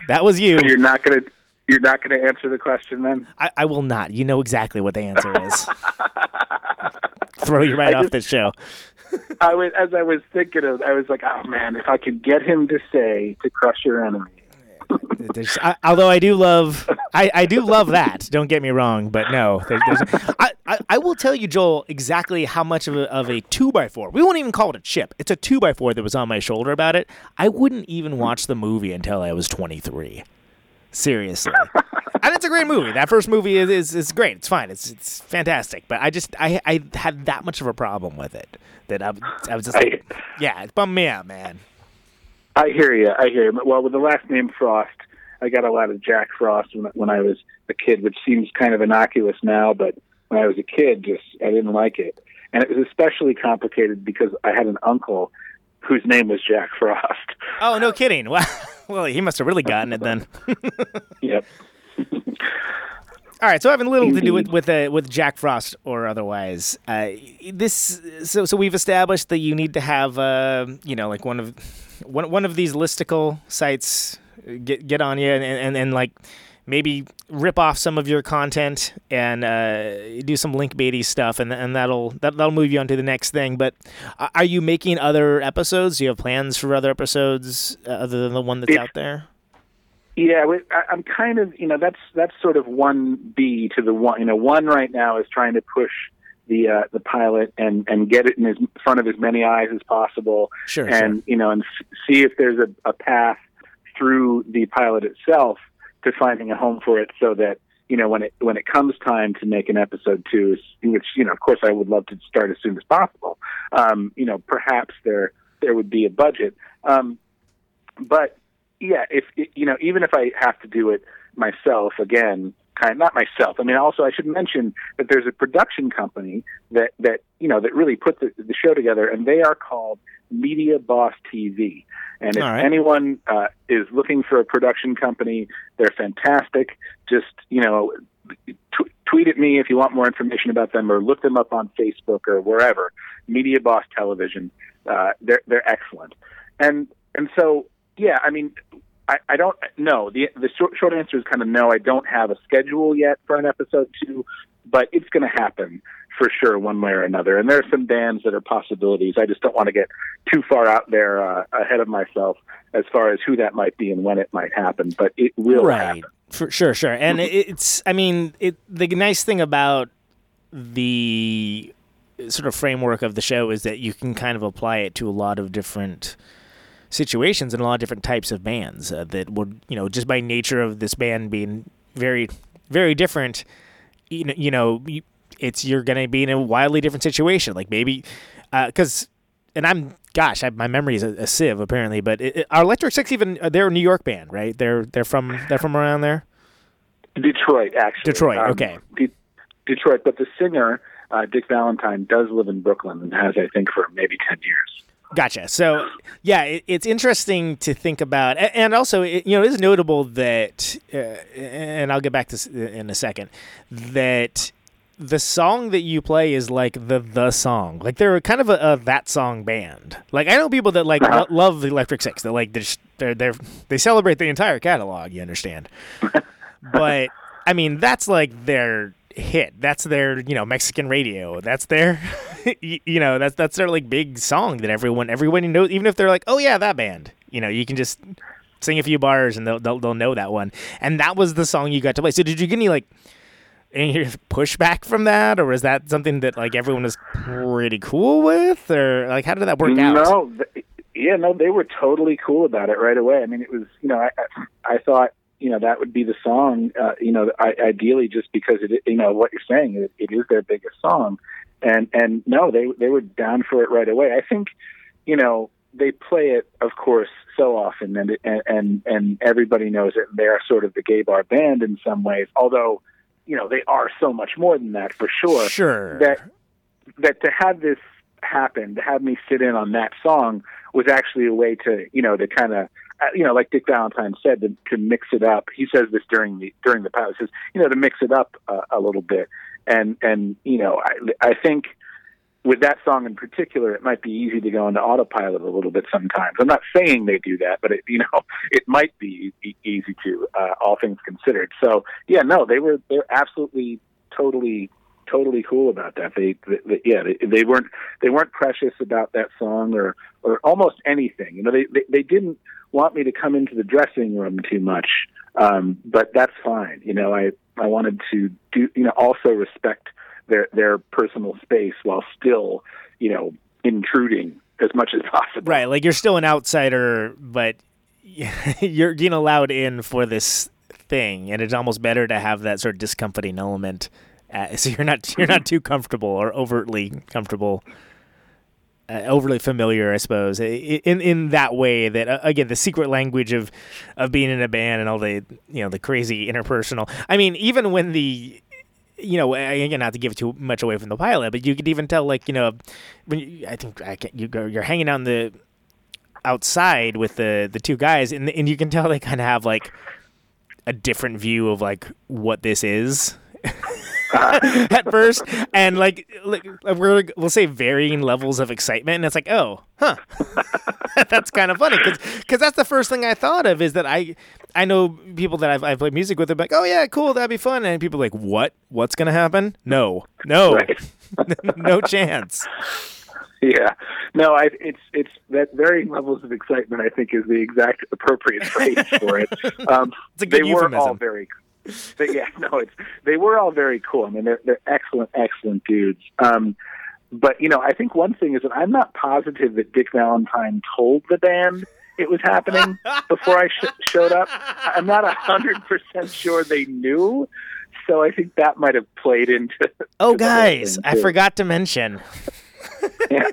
That was you. So you're not gonna you're not gonna answer the question then. I, I will not. You know exactly what the answer is. Throw you right I off just- this show. I was as I was thinking of, I was like, oh man, if I could get him to say to crush your enemy. I, although I do love, I, I do love that. Don't get me wrong, but no, I, I, I will tell you, Joel, exactly how much of a, of a two by four. We won't even call it a chip. It's a two by four that was on my shoulder about it. I wouldn't even watch the movie until I was 23. Seriously, and it's a great movie. That first movie is, is, is great. It's fine. It's it's fantastic. But I just I I had that much of a problem with it that I, I was just like, yeah, it bummed me out, man. I hear you. I hear you. Well, with the last name Frost, I got a lot of Jack Frost when, when I was a kid, which seems kind of innocuous now, but when I was a kid, just I didn't like it, and it was especially complicated because I had an uncle whose name was Jack Frost. Oh, no kidding. Wow. well, he must have really gotten it then. yep. All right, so having little to do with with, uh, with Jack Frost or otherwise, uh, this so so we've established that you need to have uh, you know like one of one one of these listicle sites get get on you and and, and like maybe rip off some of your content and uh, do some link baity stuff, and and that'll that, that'll move you on to the next thing. But are you making other episodes? Do you have plans for other episodes uh, other than the one that's out there? Yeah, I'm kind of, you know, that's that's sort of one B to the one. You know, one right now is trying to push the uh, the pilot and and get it in as front of as many eyes as possible. Sure, and sure. you know, and see if there's a, a path through the pilot itself to finding a home for it, so that you know when it when it comes time to make an episode two, which you know, of course, I would love to start as soon as possible. Um, you know, perhaps there there would be a budget, um, but yeah, if you know, even if I have to do it myself again, kind not myself. I mean, also I should mention that there's a production company that that you know that really put the, the show together, and they are called Media Boss TV. And if right. anyone uh, is looking for a production company, they're fantastic. Just you know, t- tweet at me if you want more information about them, or look them up on Facebook or wherever. Media Boss Television. Uh, they're they're excellent. And and so yeah, I mean, I, I don't know. The the short, short answer is kind of no. I don't have a schedule yet for an episode two, but it's going to happen for sure, one way or another. And there are some bands that are possibilities. I just don't want to get too far out there uh, ahead of myself as far as who that might be and when it might happen. But it will right. happen. For sure, sure. And it's, I mean, it. The nice thing about the sort of framework of the show is that you can kind of apply it to a lot of different situations and a lot of different types of bands uh, that would, you know, just by nature of this band being very, very different, you know, you know, it's you're going to be in a wildly different situation. Like maybe, because, and I'm, gosh, I, my memory is a, a sieve apparently, but it, it, are Electric Six even? uh, They're a New York band, right? They're they're from they're from around there. Detroit, actually. Detroit, Um, okay. De- Detroit, but the singer uh, Dick Valentine does live in Brooklyn and has, I think, for maybe ten years. Gotcha. So, yeah, it, it's interesting to think about, and also, it, you know, it is notable that, uh, and I'll get back to this in a second, that the song that you play is like the the song. Like they're kind of a, a that song band. Like I know people that like lo- love the Electric Six. Like they're just- they're they're they celebrate the entire catalog. You understand? but I mean, that's like their hit. That's their you know Mexican radio. That's their you know that's that's their like big song that everyone everyone knows. Even if they're like, oh yeah, that band. You know, you can just sing a few bars and they'll they'll, they'll know that one. And that was the song you got to play. So did you get any like any pushback from that, or was that something that like everyone was pretty cool with, or like how did that work out? No, th- yeah, no, they were totally cool about it right away. I mean, it was, you know, I, I thought, you know, that would be the song, uh, you know, I, ideally just because it, you know, what you're saying, it, it is their biggest song, and and no, they they were down for it right away. I think, you know, they play it, of course, so often, and and and and everybody knows it. They are sort of the gay bar band in some ways, although, you know, they are so much more than that for sure. Sure. That that to have this happen, to have me sit in on that song was actually a way to, you know, to kind of, you know, like Dick Valentine said, to, to mix it up. He says this during the during the pilot. He says, you know, to mix it up uh, a little bit, and and you know, I I think with that song in particular, it might be easy to go into autopilot a little bit sometimes. I'm not saying they do that, but it, you know, it might be e- easy to, uh, all things considered. So yeah, no, they were they're absolutely totally totally cool about that. They, they, yeah, they, they weren't they weren't precious about that song or or almost anything. You know, they, they they didn't want me to come into the dressing room too much, um, but that's fine. You know, I I wanted to do you know also respect their their personal space while still you know intruding as much as possible. Right, like you're still an outsider, but you're getting allowed in for this thing, and it's almost better to have that sort of discomforting element, uh, so you're not you're not too comfortable or overtly comfortable, uh, overly familiar, I suppose, in in that way. That uh, again, the secret language of of being in a band and all the you know the crazy interpersonal. I mean, even when the you know, again, not to give too much away from the pilot, but you could even tell, like, you know, when you, I think I can, you go, you're hanging out the outside with the the two guys, and and you can tell they kind of have like a different view of like what this is. at first, and like, like we're we'll say varying levels of excitement, and it's like, oh, huh, that's kind of funny because that's the first thing I thought of is that I I know people that I've, I've played music with. They're like, oh yeah, cool, that'd be fun, and people are like, what? What's gonna happen? No, no, no chance. Yeah, no, I, it's it's that varying levels of excitement. I think is the exact appropriate phrase for it. Um, it's a good they euphemism. were all very, they, yeah, no, it's they were all very cool. I mean, they're they're excellent, excellent dudes. Um, but you know, I think one thing is that I'm not positive that Dick Valentine told the band it was happening before I sh- showed up. I'm not a hundred percent sure they knew. So I think that might have played into. Oh, to the whole guys, I forgot to mention. yeah.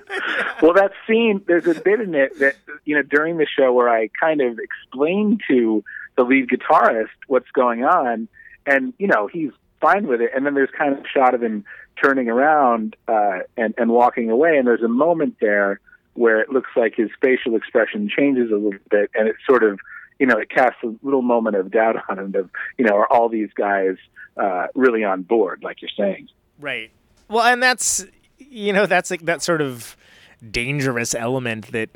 Well, that scene, there's a bit in it that, you know, during the show where I kind of explain to the lead guitarist what's going on, and, you know, he's fine with it. And then there's kind of a shot of him turning around uh, and, and walking away, and there's a moment there where it looks like his facial expression changes a little bit, and it sort of, you know, it casts a little moment of doubt on him of, you know, are all these guys uh, really on board, like you're saying? Right. Well, and that's you know that's like that sort of dangerous element that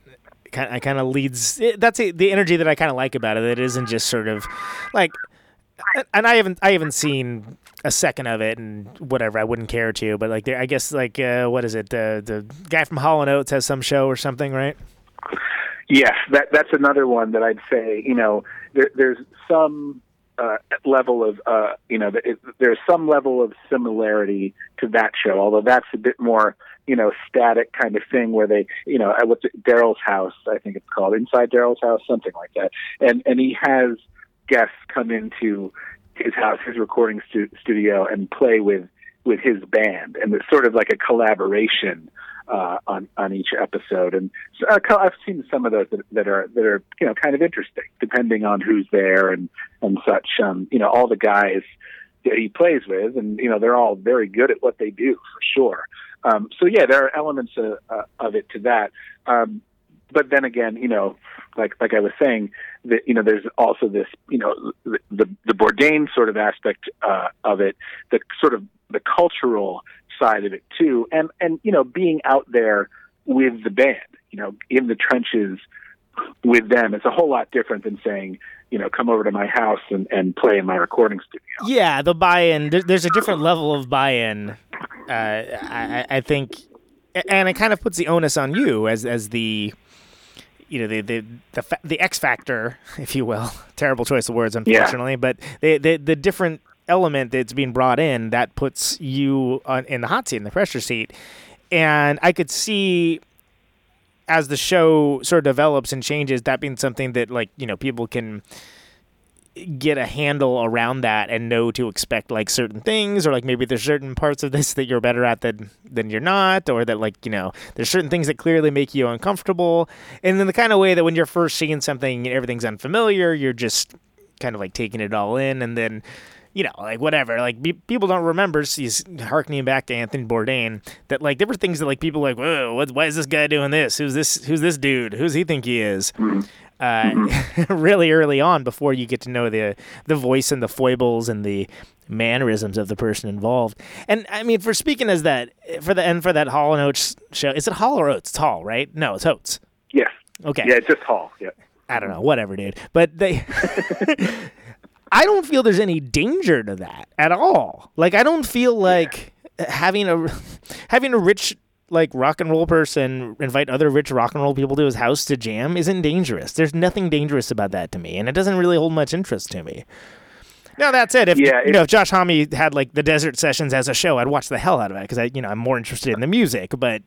kind I kind of leads. it- That's a, the energy that I kind of like about it. It isn't just sort of like, and I haven't I haven't seen a second of it and whatever. I wouldn't care to, but like there, I guess like uh, what is it? The the guy from Hall and Oates has some show or something, right? Yes, that that's another one that I'd say. You know, there, there's some uh, level of uh, you know, it, there's some level of similarity to that show, although that's a bit more you know static kind of thing where they you know at what's Daryl's house, I think it's called Inside Daryl's house, something like that, and and he has guests come into his house, his recording stu- studio, and play with with his band, and it's sort of like a collaboration uh, on on each episode. And so, uh, I've seen some of those that, that are that are you know kind of interesting, depending on who's there and and such. Um, you know, all the guys that he plays with, and you know they're all very good at what they do for sure. Um, so yeah, there are elements of, uh, of it to that. Um, but then again, you know, like like I was saying, that you know, there's also this, you know, the the, the Bourdain sort of aspect uh, of it, the sort of the cultural side of it too, and and you know, being out there with the band, you know, in the trenches with them, it's a whole lot different than saying, you know, come over to my house and, and play in my recording studio. Yeah, the buy-in. There's a different level of buy-in. Uh, I, I think, and it kind of puts the onus on you as as the, you know, the the the, fa- the X factor, if you will. Terrible choice of words, unfortunately, but the, the the different element that's being brought in that puts you on, in the hot seat, in the pressure seat, and I could see as the show sort of develops and changes, that being something that like you know people can get a handle around that and know to expect like certain things or like maybe there's certain parts of this that you're better at than than you're not or that like you know there's certain things that clearly make you uncomfortable. And then the kind of way that when you're first seeing something and everything's unfamiliar you're just kind of like taking it all in and then you know, like whatever. Like be- people don't remember. He's harkening back to Anthony Bourdain. That like there were things that like people were like, whoa, what, why is this guy doing this? Who's this? Who's this dude? Who's he think he is? Uh, really early on, before you get to know the the voice and the foibles and the mannerisms of the person involved. And I mean, for speaking as that for the end for that Hall and Oates show, is it Hall or Oates? It's Hall, right? No, it's Oates. Yes. Okay. Yeah, it's just Hall. Yeah. I don't know, whatever, dude. But they, I don't feel there's any danger to that at all. Like I don't feel like having a having a rich like rock and roll person invite other rich rock and roll people to his house to jam isn't dangerous. There's nothing dangerous about that to me, and it doesn't really hold much interest to me. Now that's it. If Yeah, you know, if Josh Homme had like the Desert Sessions as a show, I'd watch the hell out of it because I, you know, I'm more interested in the music. But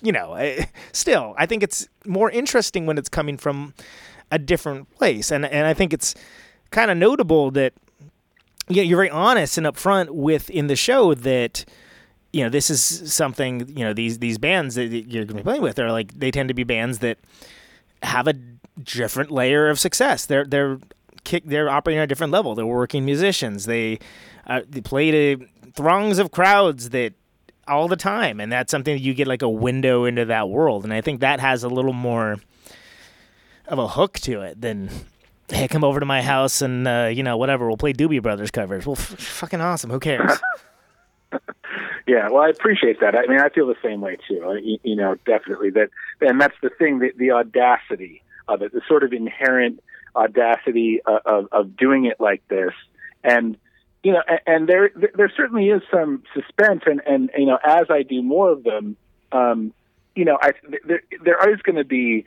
you know, I, still, I think it's more interesting when it's coming from a different place, and and I think it's kind of notable that you know, you're very honest and upfront with in the show that you know this is something you know these these bands that you're going to be playing with are like they tend to be bands that have a different layer of success. They're they're kick they're operating at a different level. They're working musicians. They uh, they play to throngs of crowds that all the time, and that's something that you get like a window into that world. And I think that has a little more of a hook to it than hey, come over to my house and uh, you know whatever. We'll play Doobie Brothers covers. Well, f- fucking awesome. Who cares? Yeah, well, I appreciate that. I mean, I feel the same way too. Uh, You, know, definitely that, and that's the thing, the, the audacity of it, the sort of inherent audacity of, of, of doing it like this, and you know, and, and there there certainly is some suspense, and and you know, as I do more of them, um, you know, I there there is going to be.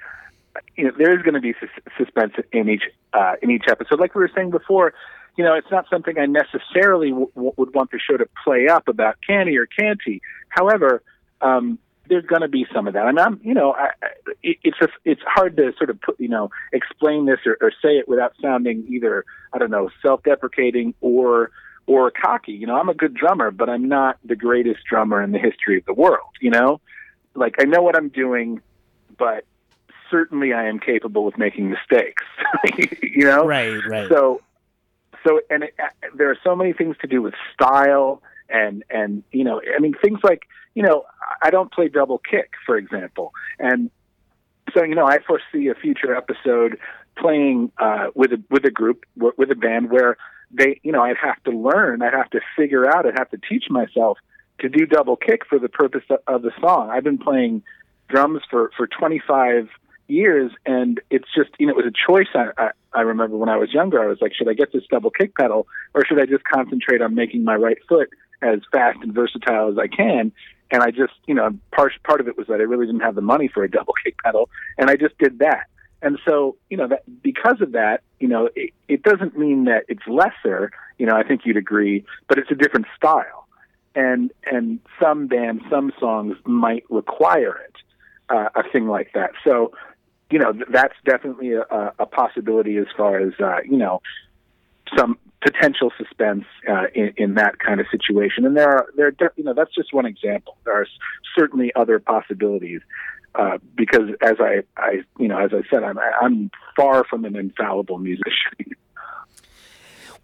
You know, there is going to be sus- suspense in each uh, in each episode. Like we were saying before, you know, it's not something I necessarily w- would want the show to play up about canny or canty. However, um, there's going to be some of that. I mean, I'm, you know, I, it, it's just, it's hard to sort of put, you know, explain this or, or say it without sounding either, I don't know, self-deprecating or or cocky. You know, I'm a good drummer, but I'm not the greatest drummer in the history of the world. You know, like I know what I'm doing, but certainly I am capable of making mistakes. you know, right, right. So so and it, uh, there are so many things to do with style and and you know i mean things like you know i don't play double kick for example and so you know i foresee a future episode playing uh with a with a group with a band where they you know i'd have to learn i'd have to figure out i'd have to teach myself to do double kick for the purpose of, of the song i've been playing drums for for 25 years and it's just you know it was a choice I, I I remember when I was younger. I was like should I get this double kick pedal or should I just concentrate on making my right foot as fast and versatile as I can? And I just you know part part of it was that I really didn't have the money for a double kick pedal and I just did that. And so you know that because of that you know it, it doesn't mean that it's lesser you know I think you'd agree but it's a different style. And and some bands some songs might require it uh, a thing like that. So you know that's definitely a, a possibility as far as uh, you know some potential suspense uh, in, in that kind of situation. And there are there are, de- you know that's just one example. There are certainly other possibilities uh, because as I I you know as I said I'm I'm far from an infallible musician.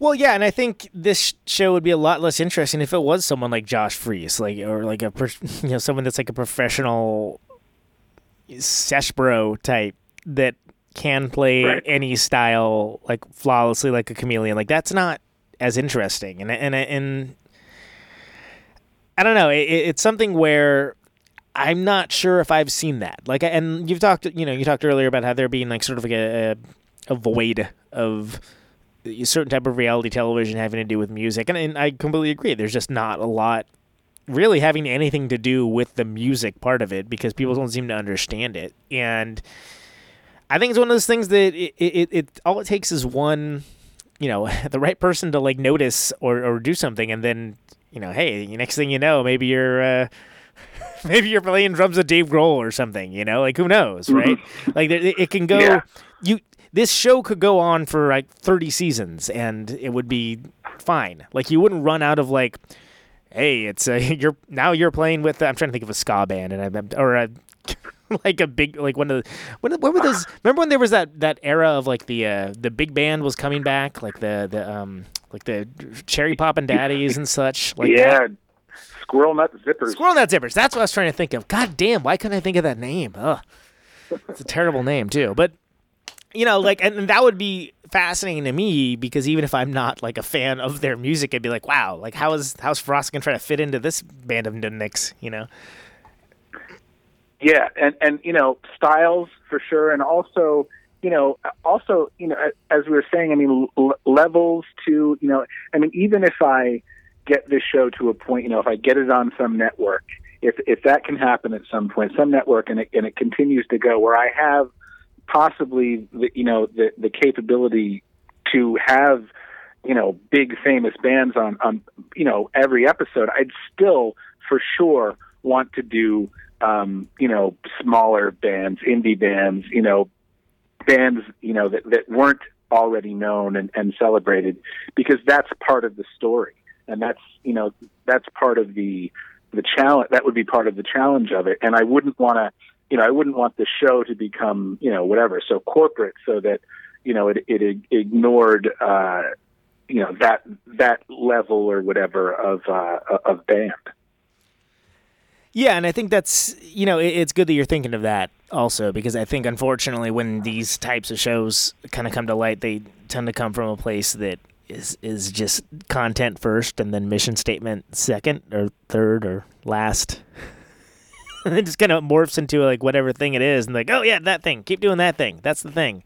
Well, yeah, and I think this show would be a lot less interesting if it was someone like Josh Freese, like or like a you know someone that's like a professional Seshbro type that can play Right. any style like flawlessly like a chameleon. Like that's not as interesting, and and and I don't know. It, it's something where I'm not sure if I've seen that. Like, and you've talked, you know, you talked earlier about how there being like sort of like a, a, a void of a certain type of reality television having to do with music, and, and I completely agree. There's just not a lot really having anything to do with the music part of it because people don't seem to understand it, and I think it's one of those things that it, it, it all it takes is one, you know, the right person to like notice or, or do something, and then you know, hey, next thing you know, maybe you're. Uh, maybe you're playing drums with Dave Grohl or something, you know, like who knows, right? Like there- it can go. Yeah. You this show could go on for like 30 seasons and it would be fine. Like you wouldn't run out of like, hey, it's a, you're now you're playing with. I'm trying to think of a ska band and I'm or a. Like a big, like one of the, when, when were those? Remember when there was that, that era of like the uh, the big band was coming back, like the the um like the Cherry Poppin' Daddies and such. Like that? yeah, squirrel nut zippers. Squirrel Nut Zippers. That's what I was trying to think of. God damn, why couldn't I think of that name? Ugh. It's a terrible name too. But you know, like, and that would be fascinating to me because even if I'm not like a fan of their music, I'd be like, wow, like how is how's Frost gonna try to fit into this band of nicks? You know? Yeah, and and you know styles for sure, and also you know also you know as we were saying, I mean l- levels to you know I mean even if I get this show to a point, you know if I get it on some network, if if that can happen at some point, some network, and it and it continues to go where I have possibly the you know the the capability to have you know big famous bands on on you know every episode, I'd still for sure want to do um, you know, smaller bands, indie bands, you know, bands, you know, that, that weren't already known and, and celebrated because that's part of the story. And that's, you know, that's part of the, the challenge. That would be part of the challenge of it. And I wouldn't want to, you know, I wouldn't want the show to become, you know, whatever, so corporate so that, you know, it, it ignored, uh, you know, that, that level or whatever of, uh, of band. Yeah, and I think that's you know it, it's good that you're thinking of that also because I think unfortunately when these types of shows kind of come to light, they tend to come from a place that is is just content first and then mission statement second or third or last. And it just kind of morphs into like whatever thing it is, and like, oh yeah, that thing. Keep doing that thing. That's the thing.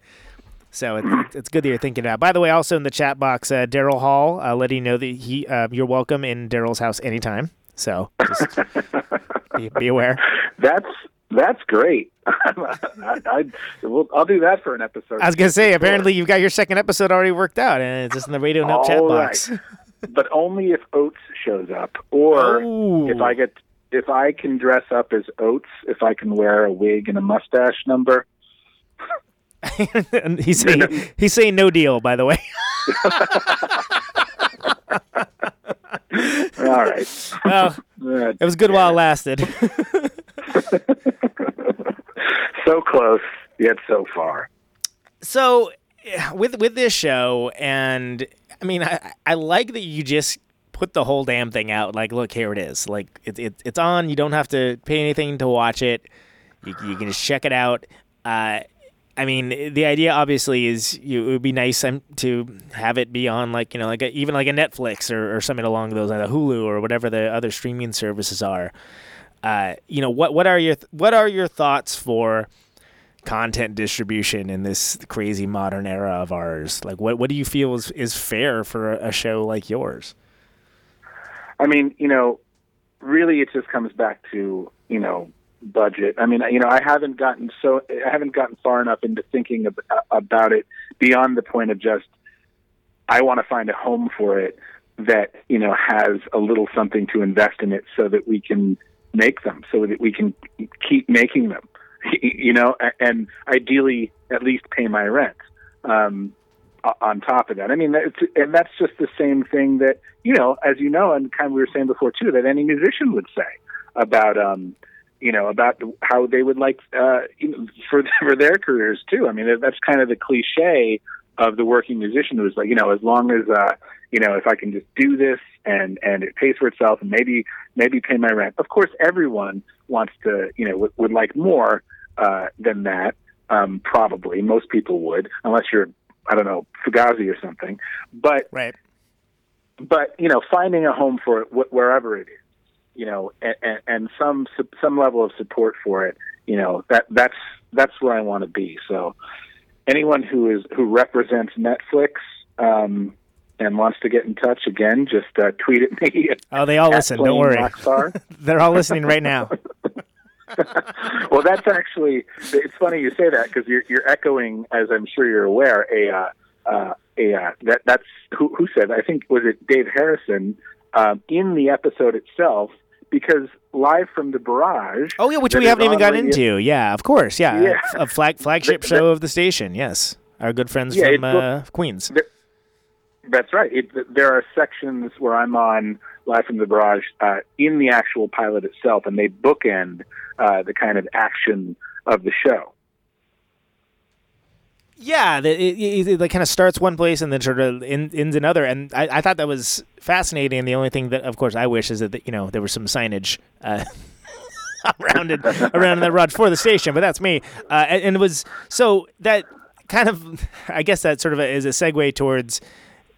So it, it's good that you're thinking about. By the way, also in the chat box, uh, Daryl Hall, uh, letting you know that he uh, you're welcome in Daryl's house anytime. So just be, be aware. That's that's great. I, will I'll do that for an episode. I was gonna say, apparently you've got your second episode already worked out, and it's just in the radio note chat All box. but only if Oates shows up, or Oh. if I get if I can dress up as Oates, if I can wear a wig and a mustache number. and he's saying he's saying no deal. By the way. All right. Well, it was good while it lasted. so close yet so far. So eh, with with this show, and I mean, I I like that you just put the whole damn thing out. Like, look, here it is. Like, it, it it's on. You don't have to pay anything to watch it. You you can just check it out. Uh, I mean, the idea obviously is you, it would be nice um, to have it be on like you know like a, even like a Netflix or, or something along those lines, a Hulu or whatever the other streaming services are. Uh, you know what what are your th- what are your thoughts for content distribution in this crazy modern era of ours? Like, what what do you feel is is fair for a, a show like yours? I mean, you know, really, it just comes back to you know budget. I mean, you know, I haven't gotten so I haven't gotten far enough into thinking ab- about it beyond the point of just I want to find a home for it that you know has a little something to invest in it so that we can make them, so that we can keep making them. You know, and ideally at least pay my rent. Um, on top of that, I mean, that's, and that's just the same thing that you know, as you know, and kind of we were saying before too, that any musician would say about um, you know about how they would like uh, you know, for for their careers too. I mean, that's kind of the cliche of the working musician who's like, you know, as long as uh, you know, if I can just do this and and it pays for itself and maybe maybe pay my rent. Of course, everyone wants to, you know, would, would like more uh, than that. Um, probably most people would, unless you're, I don't know, Fugazi or something. But right. But you know, finding a home for it wh- wherever it is, you know, and, and, some some level of support for it, you know, that that's that's where I want to be. So, anyone who is who represents Netflix um, and wants to get in touch again, just uh, tweet at me. Oh, they all listen. Don't worry. They're all listening right now. well, that's actually it's funny you say that because you're you're echoing, as I'm sure you're aware, a uh, uh, a uh, that that's who who said I think was it Dave Harrison um, in the episode itself because live from the barrage. Oh yeah, which we haven't even radio- into. Yeah, of course. Yeah, Yeah. a flag flagship The- show of the station. Yes, our good friends Yeah, from uh, Queens. That's right. It, there are sections where I'm on live from the barrage uh, in the actual pilot itself, and they bookend uh, the kind of action of the show. Yeah, it, it, it, kind of starts one place and then sort of ends another, and I, I thought that was fascinating. The only thing that, of course, I wish is that you know there was some signage uh, around it around that rod for the station, but that's me. Uh, and, and it was so that kind of, I guess that sort of is a segue towards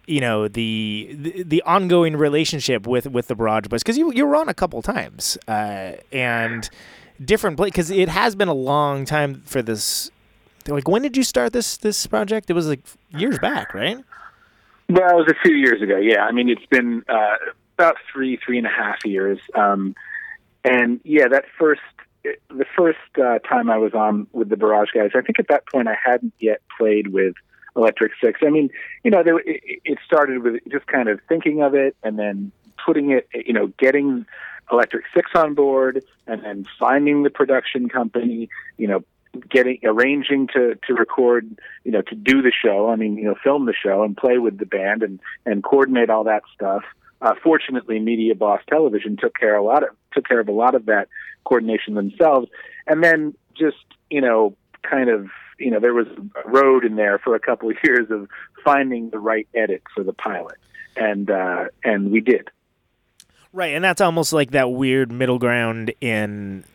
you know the the, the ongoing relationship with with the Barrage Boys because you you were on a couple times uh, and different place because it has been a long time for this. Like when did you start this this project? It was like years back, right? Well, it was a few years ago. Yeah, I mean, it's been uh, about three, three and a half years. Um, and yeah, that first, the first uh, time I was on with the Barrage guys, I think at that point I hadn't yet played with Electric Six. I mean, you know, there, it, it started with just kind of thinking of it and then putting it, you know, getting Electric Six on board and then finding the production company, you know, getting arranging to to record you know to do the show i mean you know film the show and play with the band and and coordinate all that stuff uh, fortunately media boss television took care a lot of took care of a lot of that coordination themselves and then just you know kind of you know there was a road in there for a couple of years of finding the right edit for the pilot and uh and we did Right, and that's almost like that weird middle ground in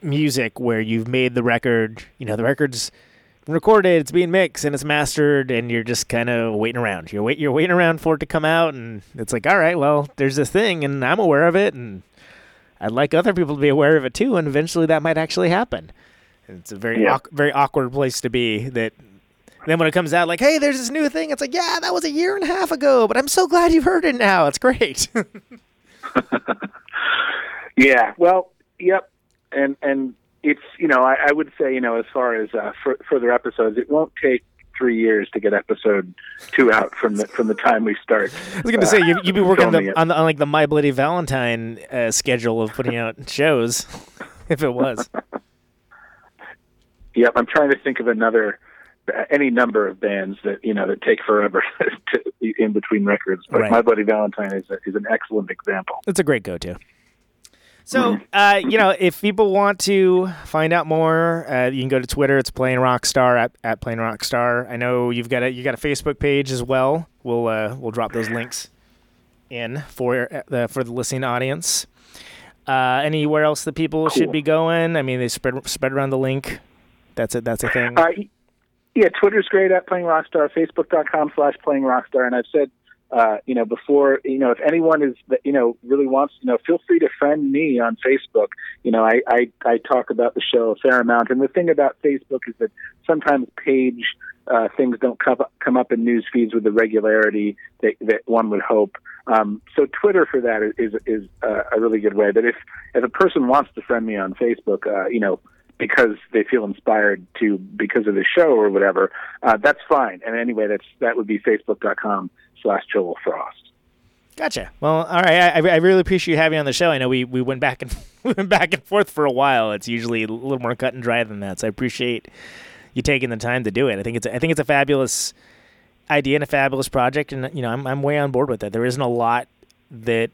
music where you've made the record, you know, the record's recorded, it's being mixed and it's mastered and you're just kind of waiting around. You're wait you're waiting around for it to come out and it's like, "All right, well, there's this thing and I'm aware of it and I'd like other people to be aware of it too and eventually that might actually happen." And it's a very Yeah. awk- very awkward place to be that then when it comes out like, "Hey, there's this new thing." It's like, "Yeah, that was a year and a half ago, but I'm so glad you've heard it now. It's great." Yeah. Well. Yep. And and it's you know I, I would say you know as far as uh, for, further episodes, it won't take three years to get episode two out from the from the time we start. I was gonna say you you'd be working the, on, the, on like the My Bloody Valentine uh, schedule of putting out shows, if it was. Yep. I'm trying to think of another any number of bands that you know that take forever to, in between records. But Right. My Bloody Valentine is a, is an excellent example. It's a great go-to. So, uh, you know, if people want to find out more, uh, you can go to Twitter. It's Playing Rockstar at, at Playing Rockstar. I know you've got a you got a Facebook page as well. We'll uh, we'll drop those links in for uh, the for the listening audience. Uh, anywhere else that people should be going? I mean, they spread spread around the link. That's it. That's a thing. Uh, yeah, Twitter's great at playing Rockstar. Facebook.com slash playing Rockstar. And I've said, uh, you know, before, you know, if anyone is, you know, really wants, you know, feel free to friend me on Facebook. You know, I, I, I talk about the show a fair amount. And the thing about Facebook is that sometimes page uh, things don't come up, come up in news feeds with the regularity that, that one would hope. Um, so Twitter for that is is, is uh, a really good way. But if if a person wants to friend me on Facebook, uh, you know, because they feel inspired to because of the show or whatever, uh, that's fine. And anyway, that's that would be facebook.com slash Joel Frost. Gotcha. Well, all right. I, I really appreciate you having on the show. I know we, we went back and we went back and forth for a while. It's usually a little more cut and dry than that. So I appreciate you taking the time to do it. I think it's I think it's a fabulous idea and a fabulous project, and you know I'm I'm way on board with it. There isn't a lot that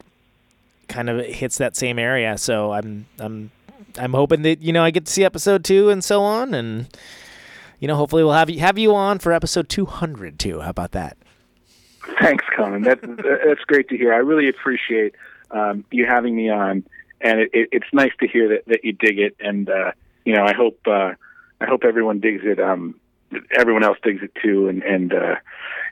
kind of hits that same area, so I'm I'm I'm hoping that you know I get to see episode two and so on, and you know hopefully we'll have you have you on for episode 200 too. How about that? Thanks, Conan. That, that's great to hear. I really appreciate um, you having me on, and it, it, it's nice to hear that, that you dig it. And uh, you know, I hope uh, I hope everyone digs it. Um, everyone else digs it too. And and uh,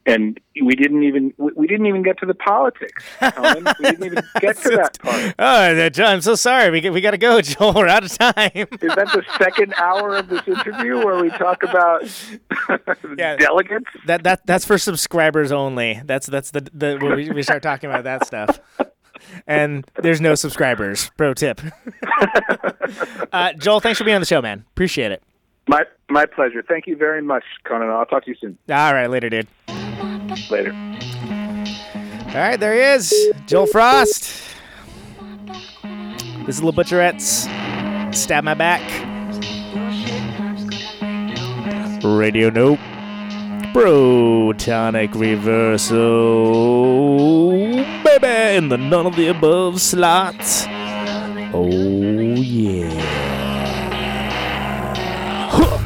and we didn't even we didn't even get to the politics. Conan. we didn't even get to that part. Oh, I'm so sorry. We we got to go, Joel. We're out of time. Is that the second hour of this interview where we talk about delegates? That that that's for subscribers only. That's that's the the where we, we start talking about that stuff. And there's no subscribers. Pro tip. uh, Joel, thanks for being on the show, man. Appreciate it. My my pleasure. Thank you very much, Conan. I'll talk to you soon. All right, later, dude. Later. All right, there he is, Joel Frost. This is Little Butcherettes. Stab my back. Radio Nope. Protonic Reversal. Baby, in the none of the above slot. Oh, yeah huh.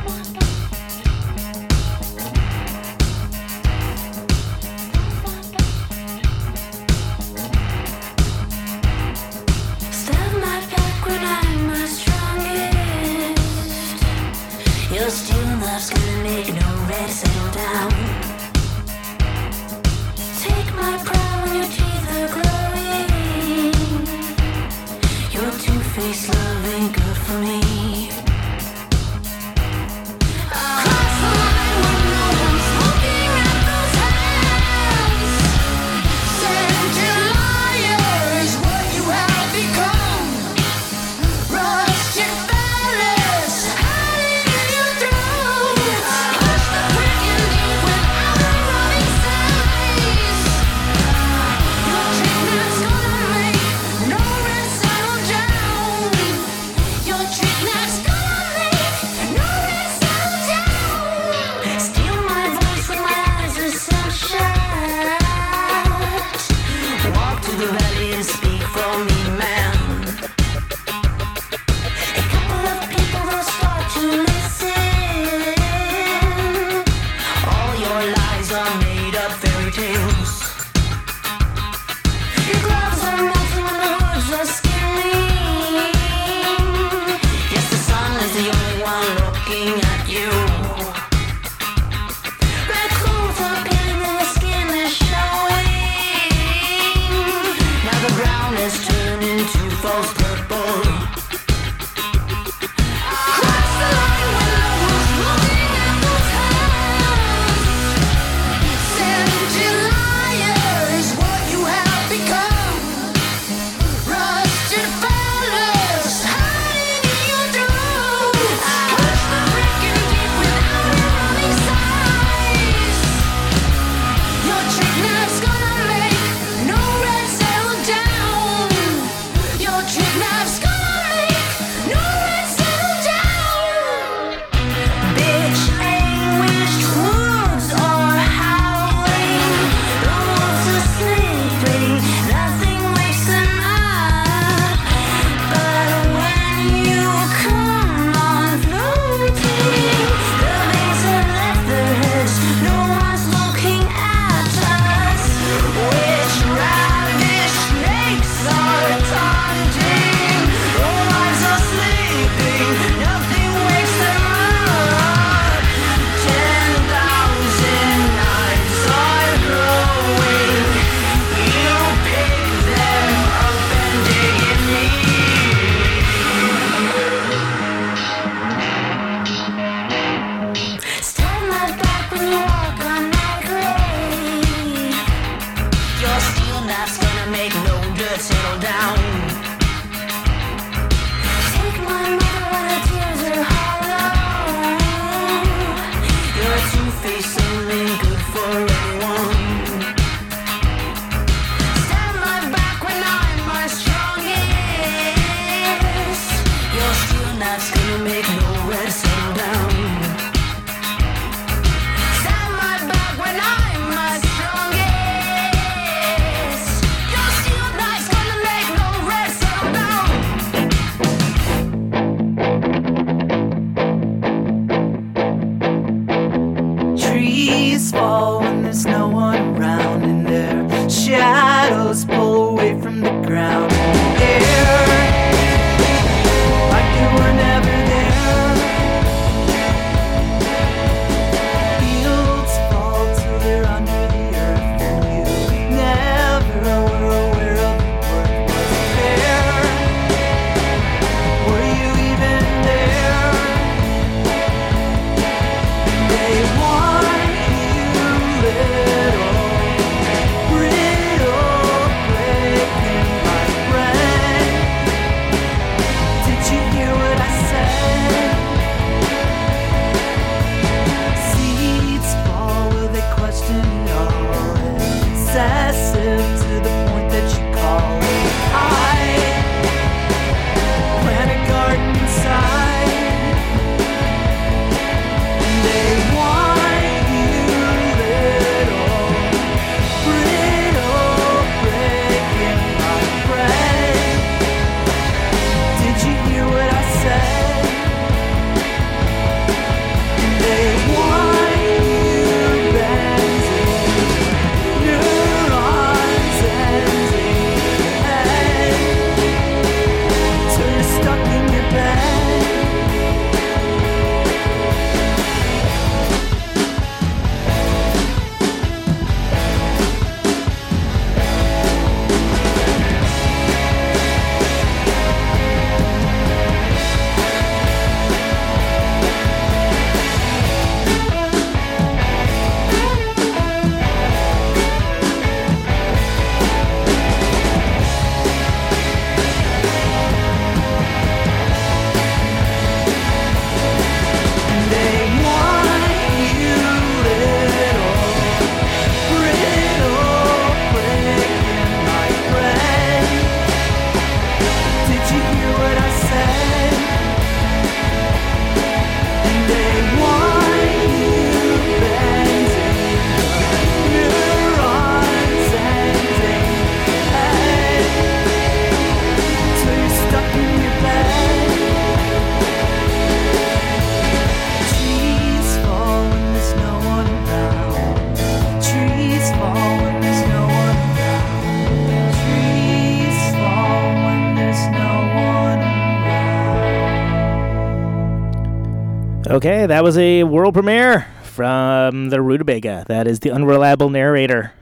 Okay, that was a world premiere from the Rutabaga. That is the unreliable narrator.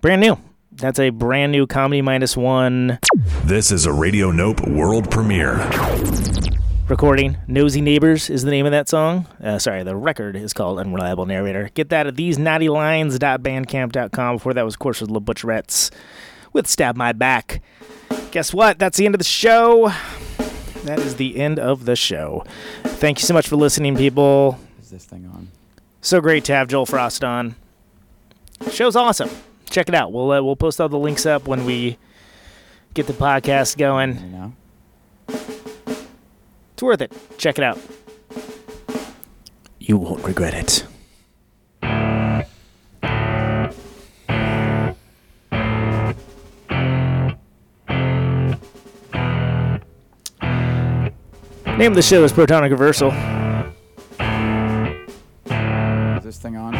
Brand new. That's a brand new comedy minus one This is a Radio Nope world premiere. recording. Nosy Neighbors is the name of that song. Uh, sorry, the record is called Unreliable Narrator. Get that at thesenaughty.lines.bandcamp.com. Before that was, of course, with Le Butcherettes with Stab My Back. Guess what? That's the end of the show. That is the end of the show. Thank you so much for listening, people. Is this thing on? So great to have Joel Frost on. Show's awesome. Check it out. We'll uh, we'll post all the links up when we get the podcast going. You know. It's worth it. Check it out. You won't regret it. Name of the show is Protonic Reversal. Is this thing on?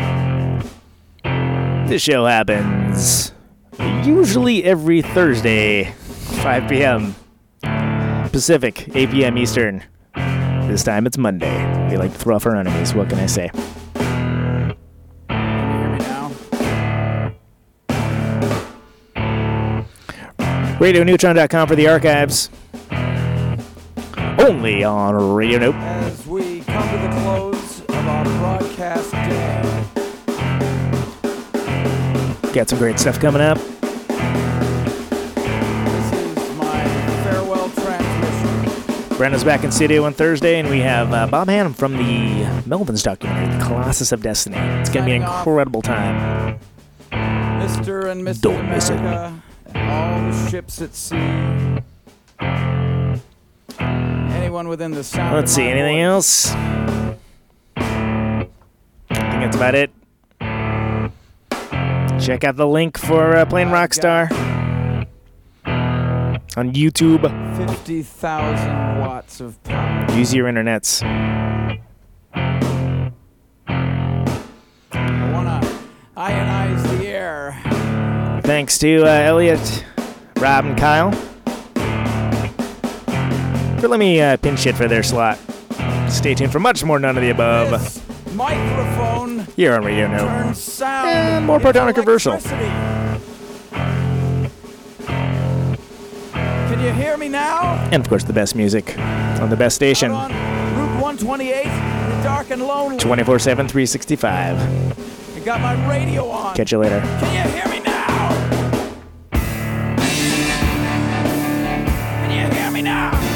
This show happens usually every Thursday, 5 p.m. Pacific, 8 p.m. Eastern. This time it's Monday. We like to throw off our enemies. What can I say? Can you hear me now? RadioNeutron.com for the archives. Only on Radio Nope. As we come to the close of our broadcast day, Got some great stuff coming up. this is my farewell transmission. Brandon's back in studio on Thursday, and we have uh, Bob Hannam from the Melvins documentary, The Colossus of Destiny. It's going to be an incredible time. Mr. and Mrs. Don't miss it. All the ships at sea. Anyone within the sound. Let's see, anything else? I think that's about it. Check out the link for uh, playing Rockstar on YouTube. 50,000 watts of power. Use your internets. I want to ionize the air. Thanks to uh, Elliot, Rob, and Kyle for let me uh, pinch it for their slot. Stay tuned for much more None of the Above Microphone here on Radio Nope. And more Protonic electricity. Can you hear me now? And of course, the best music on the best station Route 128, dark and lonely. 24 7, 365. I got my radio on. Catch you later. Can you hear me now? Can you hear me now?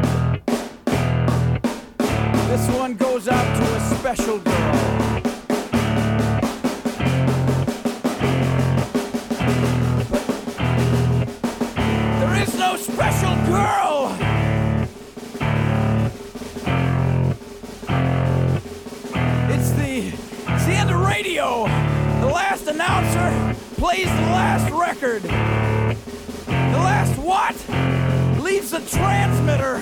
One goes out to a special girl. There is no special girl. It's the it's the end of radio. The last announcer plays the last record. The last what? Leaves the transmitter.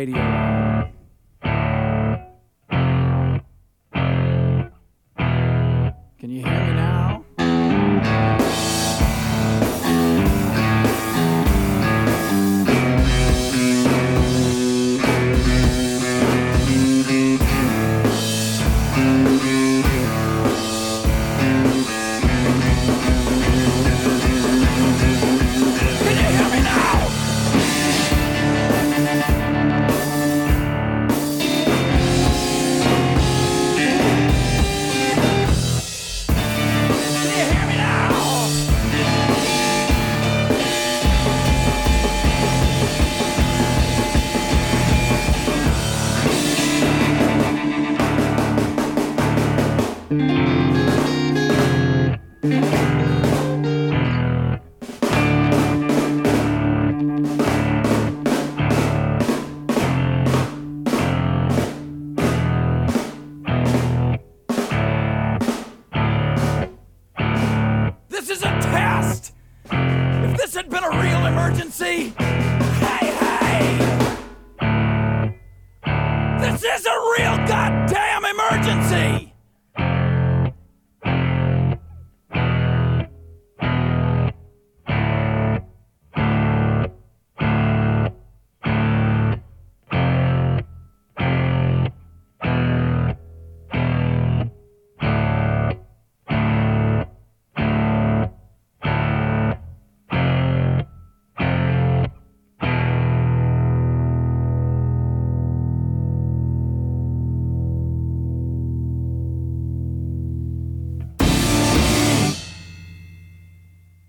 Radio. Can you hear